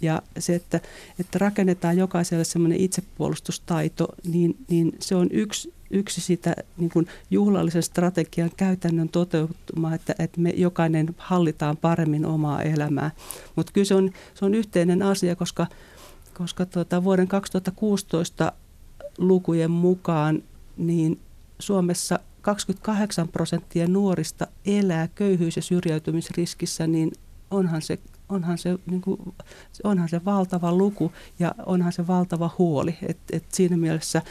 ja se, että, että rakennetaan jokaiselle semmoinen itsepuolustustaito, niin, niin se on yksi, yksi sitä niin kuin juhlallisen strategian käytännön toteutumaa, että, että me jokainen hallitaan paremmin omaa elämää. Mutta kyllä se on, se on yhteinen asia, koska, koska tuota, vuoden 2016 lukujen mukaan niin Suomessa 28 prosenttia nuorista elää köyhyys- ja syrjäytymisriskissä, niin onhan se onhan se, niin kuin, onhan se valtava luku ja onhan se valtava huoli. Et, et siinä mielessä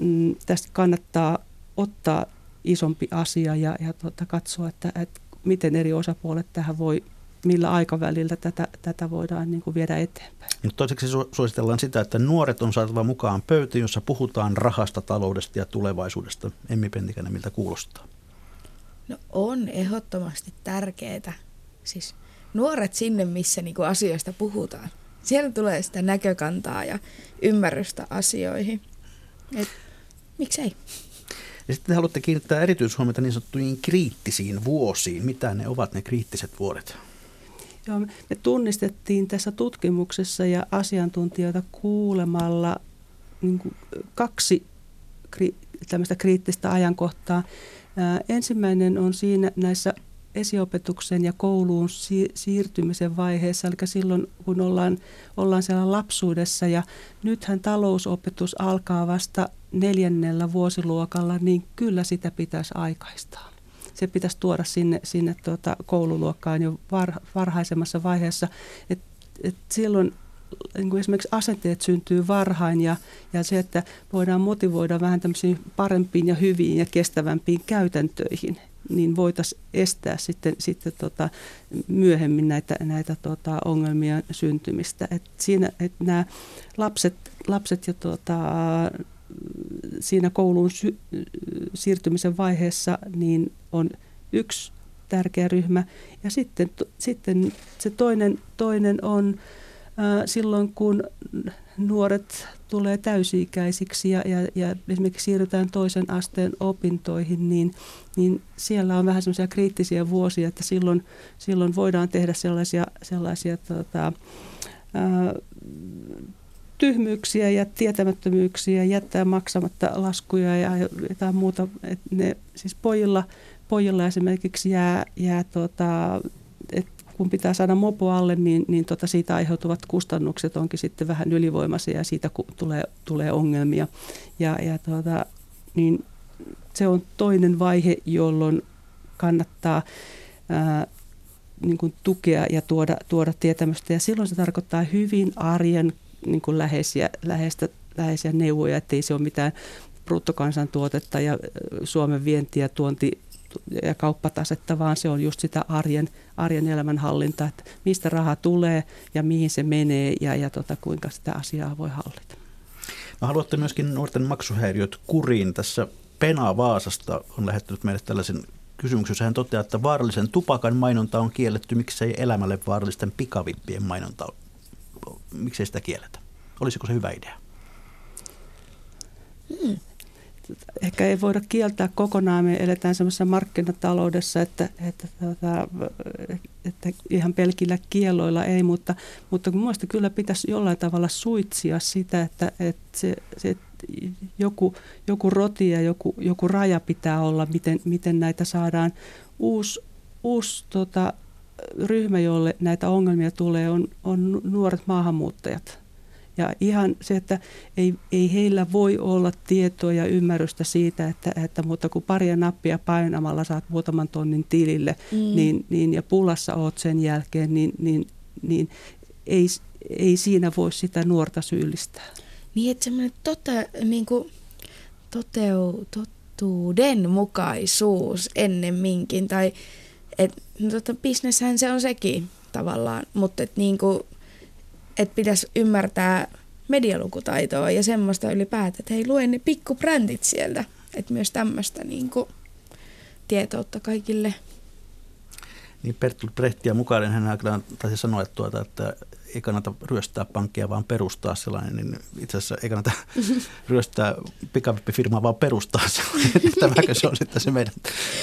mm, tästä kannattaa ottaa isompi asia ja, ja tuota, katsoa, että, että miten eri osapuolet tähän voi millä aikavälillä tätä, tätä voidaan niin kuin viedä eteenpäin. Mutta toiseksi suositellaan sitä, että nuoret on saatava mukaan pöytiin, jossa puhutaan rahasta, taloudesta ja tulevaisuudesta. Emmi Pentikäinen, miltä kuulostaa? No on ehdottomasti tärkeää. Siis nuoret sinne, missä niinku asioista puhutaan. Siellä tulee sitä näkökantaa ja ymmärrystä asioihin. Et, miksei? Ja sitten haluatte kiinnittää erityishuomiota niin sanottuihin kriittisiin vuosiin. Mitä ne ovat ne kriittiset vuodet? Joo, me tunnistettiin tässä tutkimuksessa ja asiantuntijoita kuulemalla niin kuin kaksi kri, tämmöistä kriittistä ajankohtaa. Ää, ensimmäinen on siinä näissä esiopetuksen ja kouluun siirtymisen vaiheessa, eli silloin kun ollaan, ollaan siellä lapsuudessa ja nythän talousopetus alkaa vasta neljännellä vuosiluokalla, niin kyllä sitä pitäisi aikaistaa. Se pitäisi tuoda sinne, sinne tuota koululuokkaan jo var, varhaisemmassa vaiheessa, että et silloin niin kuin esimerkiksi asenteet syntyy varhain ja, ja se, että voidaan motivoida vähän tämmöisiin parempiin ja hyviin ja kestävämpiin käytäntöihin, niin voitaisiin estää sitten, sitten tota myöhemmin näitä, näitä tota ongelmia syntymistä. Et siinä, et nämä lapset, lapset ja tota, siinä kouluun sy- siirtymisen vaiheessa niin on yksi tärkeä ryhmä. Ja sitten, sitten se toinen, toinen on silloin, kun nuoret tulee täysi-ikäisiksi ja, ja, ja esimerkiksi siirrytään toisen asteen opintoihin, niin, niin siellä on vähän semmoisia kriittisiä vuosia, että silloin, silloin voidaan tehdä sellaisia, sellaisia tota, ää, tyhmyyksiä ja tietämättömyyksiä, jättää maksamatta laskuja ja jotain muuta. Et ne, siis pojilla, pojilla esimerkiksi jää, jää tota, että kun pitää saada mopo alle, niin, niin tota siitä aiheutuvat kustannukset onkin sitten vähän ylivoimaisia ja siitä tulee, tulee ongelmia. Ja, ja tota, niin se on toinen vaihe, jolloin kannattaa ää, niin kuin tukea ja tuoda, tuoda tietämystä. Ja silloin se tarkoittaa hyvin arjen niin kuin läheisiä, läheistä, läheisiä neuvoja, ettei se ole mitään bruttokansantuotetta ja Suomen vientiä tuonti ja kauppatasetta, vaan se on just sitä arjen, arjen elämänhallinta, että mistä raha tulee ja mihin se menee ja, ja tota, kuinka sitä asiaa voi hallita. No, haluatte myöskin nuorten maksuhäiriöt kuriin. Tässä Pena Vaasasta on lähettänyt meille tällaisen kysymyksen, jossa hän toteaa, että vaarallisen tupakan mainonta on kielletty, miksei elämälle vaarallisten pikavippien mainonta, miksei sitä kielletä? Olisiko se hyvä idea? Hmm ehkä ei voida kieltää kokonaan. Me eletään semmoisessa markkinataloudessa, että, että, että, että ihan pelkillä kieloilla ei, mutta, mutta mielestäni kyllä pitäisi jollain tavalla suitsia sitä, että, että se, se joku, joku roti ja joku, joku raja pitää olla, miten, miten näitä saadaan. Uusi, uusi tota, ryhmä, jolle näitä ongelmia tulee, on, on nuoret maahanmuuttajat ja ihan se, että ei, ei heillä voi olla tietoa ja ymmärrystä siitä, että, että mutta kun paria nappia painamalla saat muutaman tonnin tilille, mm. niin, niin, ja pulassa oot sen jälkeen, niin, niin, niin ei, ei siinä voi sitä nuorta syyllistää. Niin, että semmoinen tote, niin kuin toteu, totuudenmukaisuus ennemminkin, tai että no, tota, bisneshän se on sekin tavallaan, mutta että niin kuin, että pitäisi ymmärtää medialukutaitoa ja semmoista ylipäätään, että hei, luen ne pikkubrändit sieltä. Että myös tämmöistä niin tietoutta kaikille. Niin Bertolt Brechtia mukaan hän taisi sanoa, että, tuota, että ei kannata ryöstää pankkia, vaan perustaa sellainen, niin itse asiassa ei kannata ryöstää pikavippifirmaa, vaan perustaa sellainen. Tämäkö se on sitten se meidän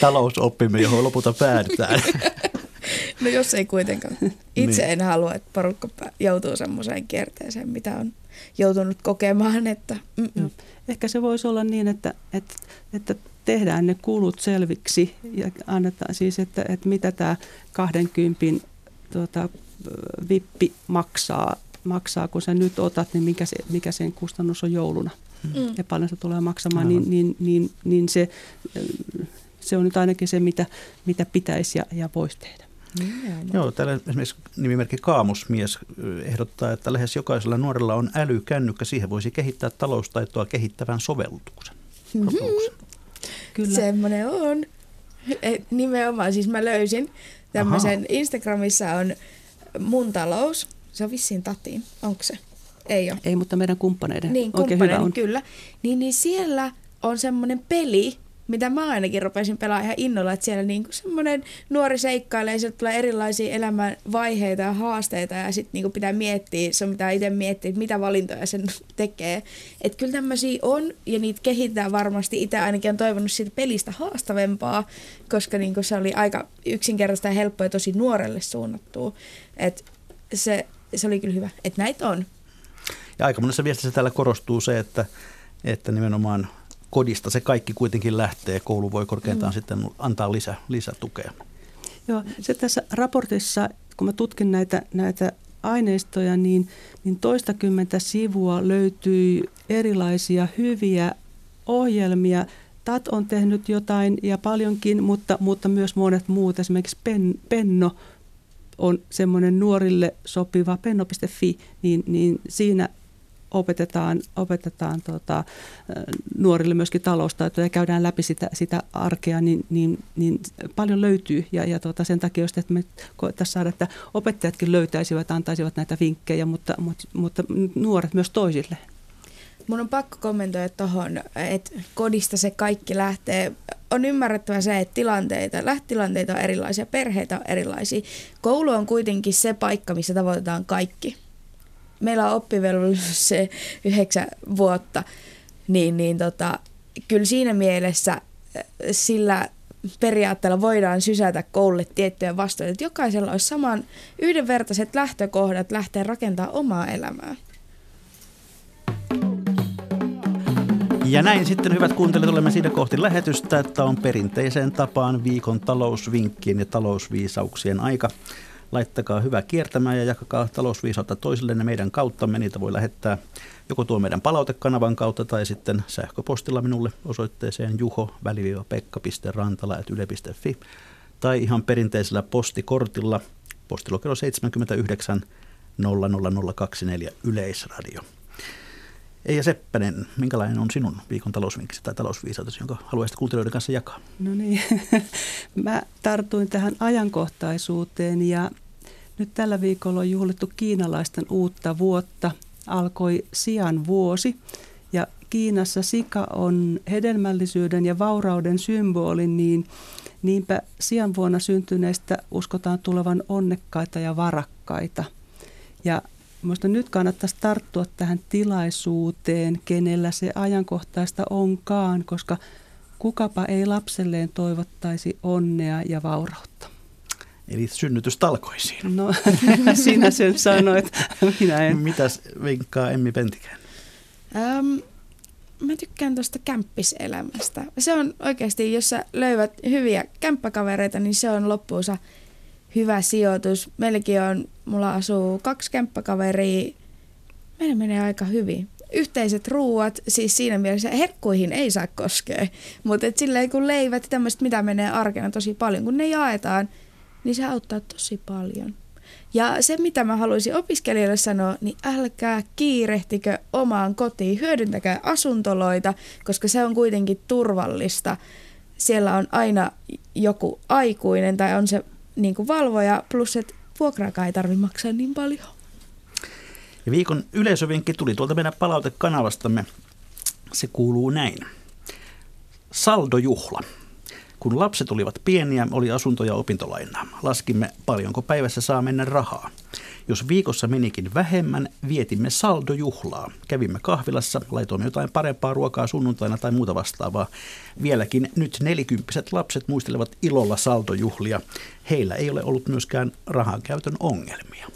talousoppimme, johon lopulta päädytään. No jos ei kuitenkaan. Itse niin. en halua, että porukka joutuu semmoiseen kierteeseen, mitä on joutunut kokemaan. Että, mm. Ehkä se voisi olla niin, että, että, että tehdään ne kulut selviksi ja annetaan siis, että, että mitä tämä 20 tuota, vippi maksaa, maksaa, kun sä nyt otat, niin mikä, se, mikä sen kustannus on jouluna mm. ja paljon se tulee maksamaan, niin, niin, niin, niin se, se on nyt ainakin se, mitä, mitä pitäisi ja, ja voisi tehdä. Nimenomaan. Joo, täällä esimerkiksi nimimerkki Kaamusmies ehdottaa, että lähes jokaisella nuorella on älykännykkä. Siihen voisi kehittää taloustaitoa kehittävän sovellutuksen. Mm-hmm. Kyllä. Semmoinen on. Et nimenomaan, siis mä löysin tämmöisen, Aha. Instagramissa on mun talous, se on vissiin tatiin, onko se? Ei ole. Ei, mutta meidän kumppaneiden. Niin, Oikein kumppaneiden, hyvä on. kyllä. Niin, niin siellä on semmoinen peli, mitä mä ainakin rupesin pelaamaan ihan innolla, että siellä niinku semmoinen nuori seikkailee ja sieltä tulee erilaisia elämän vaiheita ja haasteita ja sitten niinku pitää miettiä, se on mitä itse miettiä, että mitä valintoja sen tekee. Että kyllä tämmöisiä on ja niitä kehittää varmasti. Itse ainakin on toivonut siitä pelistä haastavempaa, koska niinku se oli aika yksinkertaista ja helppoa ja tosi nuorelle suunnattua. Että se, se oli kyllä hyvä, että näitä on. Ja aika monessa viestissä täällä korostuu se, että, että nimenomaan kodista se kaikki kuitenkin lähtee. Koulu voi korkeintaan mm. sitten antaa lisä, lisätukea. Joo, se tässä raportissa, kun mä tutkin näitä, näitä aineistoja, niin, niin toistakymmentä sivua löytyy erilaisia hyviä ohjelmia. TAT on tehnyt jotain ja paljonkin, mutta, mutta myös monet muut. Esimerkiksi Pen, Penno on semmoinen nuorille sopiva, penno.fi, niin, niin siinä opetetaan, opetetaan tota, nuorille myöskin taloustaitoja ja käydään läpi sitä, sitä arkea, niin, niin, niin paljon löytyy. Ja, ja tota, sen takia just, että me koettaisiin saada, että opettajatkin löytäisivät, antaisivat näitä vinkkejä, mutta, mutta, mutta nuoret myös toisille. Mun on pakko kommentoida tuohon, että kodista se kaikki lähtee. On ymmärrettävä se, että tilanteita, lähtilanteita on erilaisia, perheitä on erilaisia. Koulu on kuitenkin se paikka, missä tavoitetaan kaikki. Meillä on oppivelvollisuus se yhdeksän vuotta, niin, niin tota, kyllä siinä mielessä sillä periaatteella voidaan sysätä koululle tiettyjä vastuita, että jokaisella olisi saman yhdenvertaiset lähtökohdat lähteä rakentamaan omaa elämää. Ja näin sitten, hyvät kuuntelijat, olemme siitä kohti lähetystä, että on perinteiseen tapaan viikon talousvinkkien ja talousviisauksien aika. Laittakaa hyvä kiertämään ja jakakaa talousviisautta toisillenne meidän kauttamme. Niitä voi lähettää joko tuo meidän palautekanavan kautta tai sitten sähköpostilla minulle osoitteeseen juho-pekka.rantala.yle.fi tai ihan perinteisellä postikortilla postilokero 79 00024 Yleisradio. Eija Seppänen, minkälainen on sinun viikon talousvinkkisi tai talousviisautesi, jonka haluaisit kuuntelijoiden kanssa jakaa? No niin, mä tartuin tähän ajankohtaisuuteen ja nyt tällä viikolla on juhlittu kiinalaisten uutta vuotta. Alkoi sian vuosi ja Kiinassa sika on hedelmällisyyden ja vaurauden symboli, niin niinpä sian vuonna syntyneistä uskotaan tulevan onnekkaita ja varakkaita. Ja Minusta nyt kannattaisi tarttua tähän tilaisuuteen, kenellä se ajankohtaista onkaan, koska kukapa ei lapselleen toivottaisi onnea ja vaurautta. Eli synnytystalkoisiin. No, sinä sen sanoit, minä en. Mitäs vinkkaa Emmi Pentikään? Um, mä tykkään tuosta kämppiselämästä. Se on oikeasti, jos sä löydät hyviä kämppäkavereita, niin se on loppuunsa hyvä sijoitus. Meilläkin on, mulla asuu kaksi kämppäkaveria. Meillä menee aika hyvin. Yhteiset ruuat, siis siinä mielessä herkkuihin ei saa koskea. Mutta silleen kun leivät tämmöistä, mitä menee arkena tosi paljon, kun ne jaetaan, niin se auttaa tosi paljon. Ja se, mitä mä haluaisin opiskelijoille sanoa, niin älkää kiirehtikö omaan kotiin, hyödyntäkää asuntoloita, koska se on kuitenkin turvallista. Siellä on aina joku aikuinen tai on se niin kuin valvoja, plus että vuokraakaan ei tarvitse maksaa niin paljon. Ja viikon yleisövinkki tuli tuolta meidän palautekanavastamme. Se kuuluu näin. Saldojuhla. Kun lapset olivat pieniä, oli asunto- ja opintolainaa. Laskimme, paljonko päivässä saa mennä rahaa. Jos viikossa menikin vähemmän, vietimme saldojuhlaa. Kävimme kahvilassa, laitoimme jotain parempaa ruokaa sunnuntaina tai muuta vastaavaa. Vieläkin nyt nelikymppiset lapset muistelevat ilolla saldojuhlia. Heillä ei ole ollut myöskään rahan käytön ongelmia.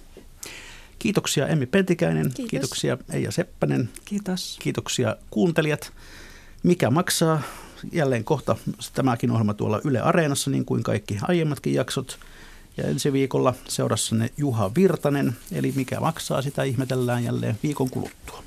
Kiitoksia Emmi Pentikäinen, Kiitos. kiitoksia Eija Seppänen. Kiitos. Kiitoksia kuuntelijat. Mikä maksaa? Jälleen kohta tämäkin ohjelma tuolla Yle Areenassa, niin kuin kaikki aiemmatkin jaksot. Ja ensi viikolla seurassanne Juha Virtanen, eli mikä maksaa, sitä ihmetellään jälleen viikon kuluttua.